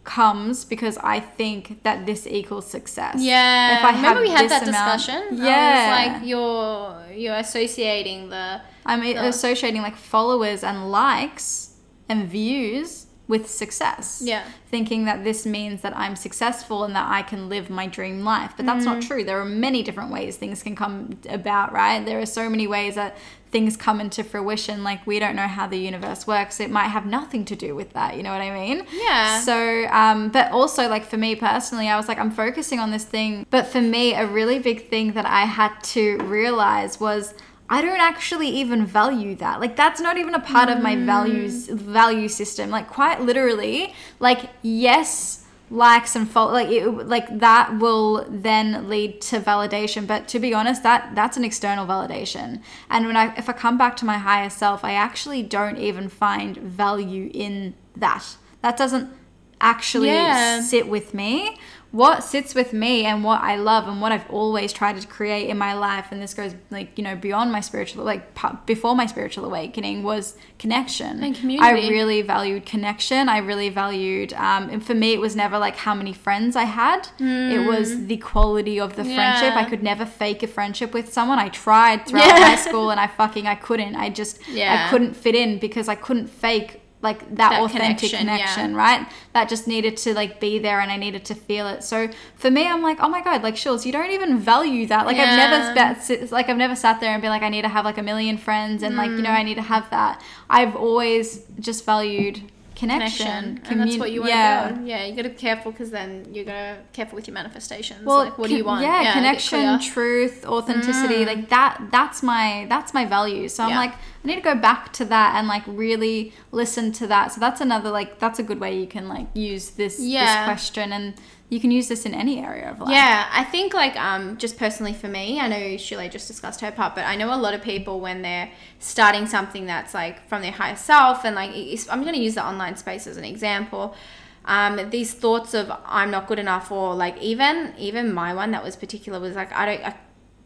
comes because I think that this equals success. Yeah. If I remember we had that amount- discussion. Yeah. I was like you're you're associating the I'm associating like followers and likes and views with success. Yeah. Thinking that this means that I'm successful and that I can live my dream life. But that's not Mm. true. There are many different ways things can come about, right? There are so many ways that things come into fruition. Like we don't know how the universe works. It might have nothing to do with that. You know what I mean? Yeah. So, um, but also like for me personally, I was like, I'm focusing on this thing. But for me, a really big thing that I had to realize was I don't actually even value that. Like that's not even a part of my values mm. value system. Like quite literally, like yes, likes and follow like it, like that will then lead to validation but to be honest that that's an external validation and when i if i come back to my higher self i actually don't even find value in that that doesn't actually Yeah. sit with me what sits with me and what I love and what I've always tried to create in my life and this goes like you know beyond my spiritual like before my spiritual awakening was connection And community. I really valued connection I really valued um, and for me it was never like how many friends I had it was the quality of the friendship Hmm. I could never fake a friendship with someone I tried throughout Yeah. high school and I fucking I couldn't I just Yeah. I couldn't fit in because I couldn't fake like that, That authentic connection, yeah. right? That just needed to like be there and I needed to feel it. So for me, I'm like, oh my god, like Shulz, you don't even value that. Like I've never Yeah. like I've never sat there and been like, I need to have like a million friends and like you know Mm. I need to have that. I've always just valued connection, and that's what you want to yeah. build. Yeah, you got to be careful because then you got to careful with your manifestations. Well, like, what do you want? Yeah, get connection, truth, authenticity, like that. That's my that's my value. So I'm like, I need to go back to that and like really listen to that. So that's another like that's a good way you can like use this this question, and you can use this in any area of life. Yeah, I think like um just personally for me, I know Shule just discussed her part, but I know a lot of people when they're starting something that's like from their higher self and like I'm going to use the online space as an example. Um, these thoughts of I'm not good enough or like even even my one that was particular was like I don't I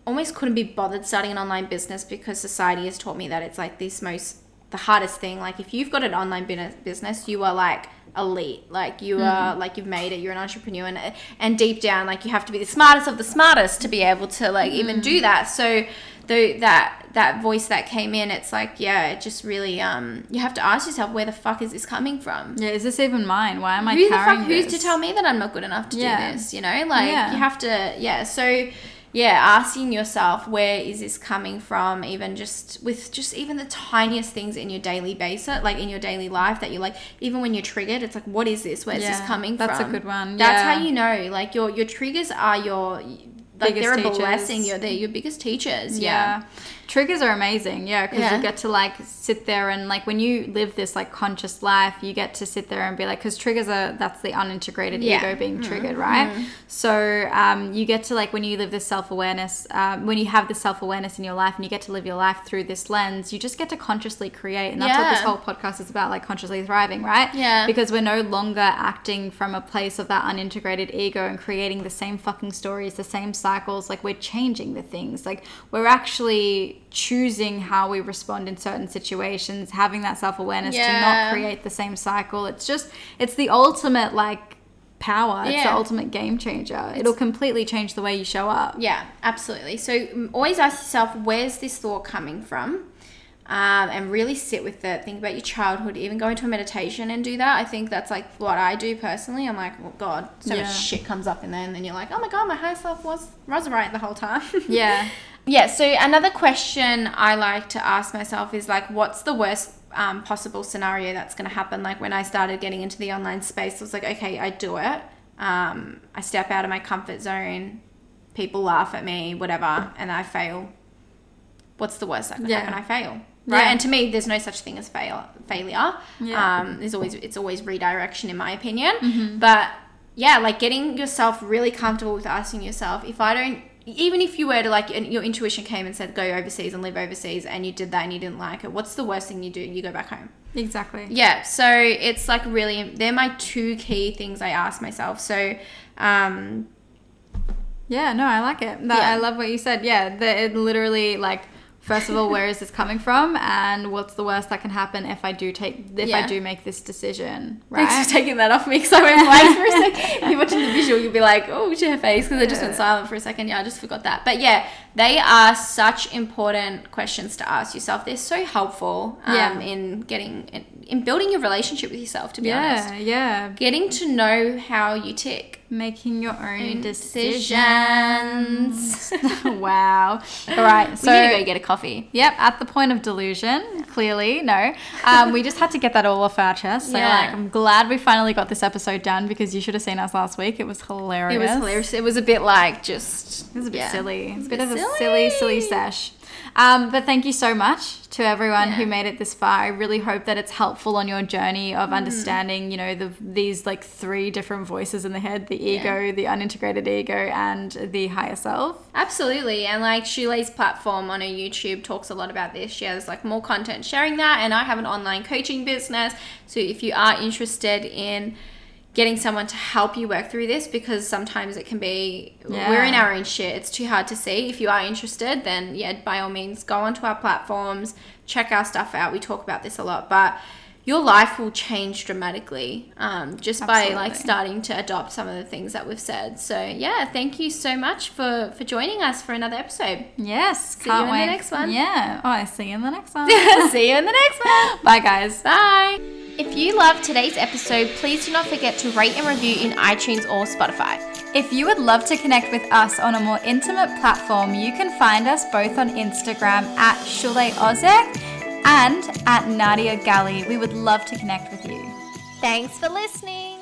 almost couldn't be bothered starting an online business because society has taught me that it's like this most the hardest thing like if you've got an online business uh, business you are like elite like you are mm-hmm. like you've made it you're an entrepreneur and and deep down like you have to be the smartest of the smartest to be able to like even do mm-hmm. that so the that that voice that came in it's like yeah it just really um you have to ask yourself where the fuck is this coming from Yeah, is this even mine? Why am I who the carrying fuck who's to tell me that I'm not good enough to Yeah. do this? You know, like Yeah. you have to, yeah. So, yeah, asking yourself where is this coming from, even just with just even the tiniest things in your daily basis, like in your daily life that you're like, even when you're triggered, it's like, what is this? Where's this Yeah, coming that's a good one, That's yeah. how you know, like your your triggers are your like Biggest they're a teachers. blessing. You're they're your biggest teachers. yeah. Yeah. Triggers are amazing, yeah, because Yeah. you get to like sit there and like when you live this like conscious life, you get to sit there and be like, because triggers are that's the unintegrated Yeah. Mm-hmm. ego being triggered, right? So um, you get to like when you live this self awareness, um, when you have this self awareness in your life and you get to live your life through this lens, you just get to consciously create, and that's what this whole podcast is about, like consciously thriving, right? Yeah. Because we're no longer acting from a place of that unintegrated ego and creating the same fucking stories, the same cycles. Like we're changing the things. Like we're actually choosing how we respond in certain situations, having that self awareness to not create the same cycle. It's just, it's the ultimate like power. It's the ultimate game changer. It'll completely change the way you show up. Yeah, absolutely. So mm, always ask yourself, where's this thought coming from? Um, and really sit with it. Think about your childhood. Even go into a meditation and do that. I think that's like what I do personally. I'm like, oh God, so Yeah. much shit comes up in there, and then you're like, oh my God, my higher self was was right the whole time. Yeah. Yeah, so another question I like to ask myself is like, what's the worst um, possible scenario that's going to happen? Like when I started getting into the online space, I was like, okay, I do it. Um, I step out of my comfort zone. People laugh at me, whatever, and I fail. What's the worst that can Yeah. happen? I fail. Right, Yeah. and to me, there's no such thing as fail failure. Yeah. Um, there's always it's always redirection, in my opinion. Mm-hmm. But yeah, like getting yourself really comfortable with asking yourself, if I don't, even if you were to like, and your intuition came and said go overseas and live overseas, and you did that and you didn't like it, what's the worst thing you do? You go back home. Exactly. Yeah, so it's like really, they're my two key things I ask myself. So, um, Yeah, no, I like it. That, Yeah. I love what you said. Yeah, that it literally like first of all, where is this coming from, and what's the worst that can happen if I do take if I do make this decision, right? Thanks for taking that off me because I went blank for a second. If you're watching the visual, you'll be like, oh, it's her face because I just went silent for a second. Yeah, I just forgot that. But yeah, they are such important questions to ask yourself. They're so helpful um, Yeah. in getting, in, in building your relationship with yourself, to be yeah, honest. yeah. Getting to know how you tick. Making your own Decisions. decisions. wow. All right. So we need to go get a coffee. Yep, at the point of delusion, clearly, no. Um, we just had to get that all off our chest. So, Yeah. like, I'm glad we finally got this episode done because you should have seen us last week. It was hilarious. It was hilarious. It was a bit like just. It was a bit yeah. silly. It's a bit bit of a silly, silly silly. sesh. Um, but thank you so much to everyone who made it this far. I really hope that it's helpful on your journey Mm. of understanding, you know, the these like three different voices in the head: the ego, the unintegrated ego, and the higher self. Absolutely. And like Shulei's platform on her YouTube talks a lot about this. She has like more content sharing that. And I have an online coaching business. So if you are interested in getting someone to help you work through this, because sometimes it can be, Yeah. we're in our own shit. It's too hard to see. If you are interested, then yeah, by all means, go onto our platforms, check our stuff out. We talk about this a lot. But your life will change dramatically um, just by like starting to adopt some of the things that we've said. So yeah, thank you so much for for joining us for another episode. Yes, you can't in the next one. Yeah. Oh, I see you in the next one. See you in the next one. Bye, guys. Bye. If you loved today's episode, please do not forget to rate and review in iTunes or Spotify. If you would love to connect with us on a more intimate platform, you can find us both on Instagram at Shule Ozek and at Nadia Gali. We would love to connect with you. Thanks for listening.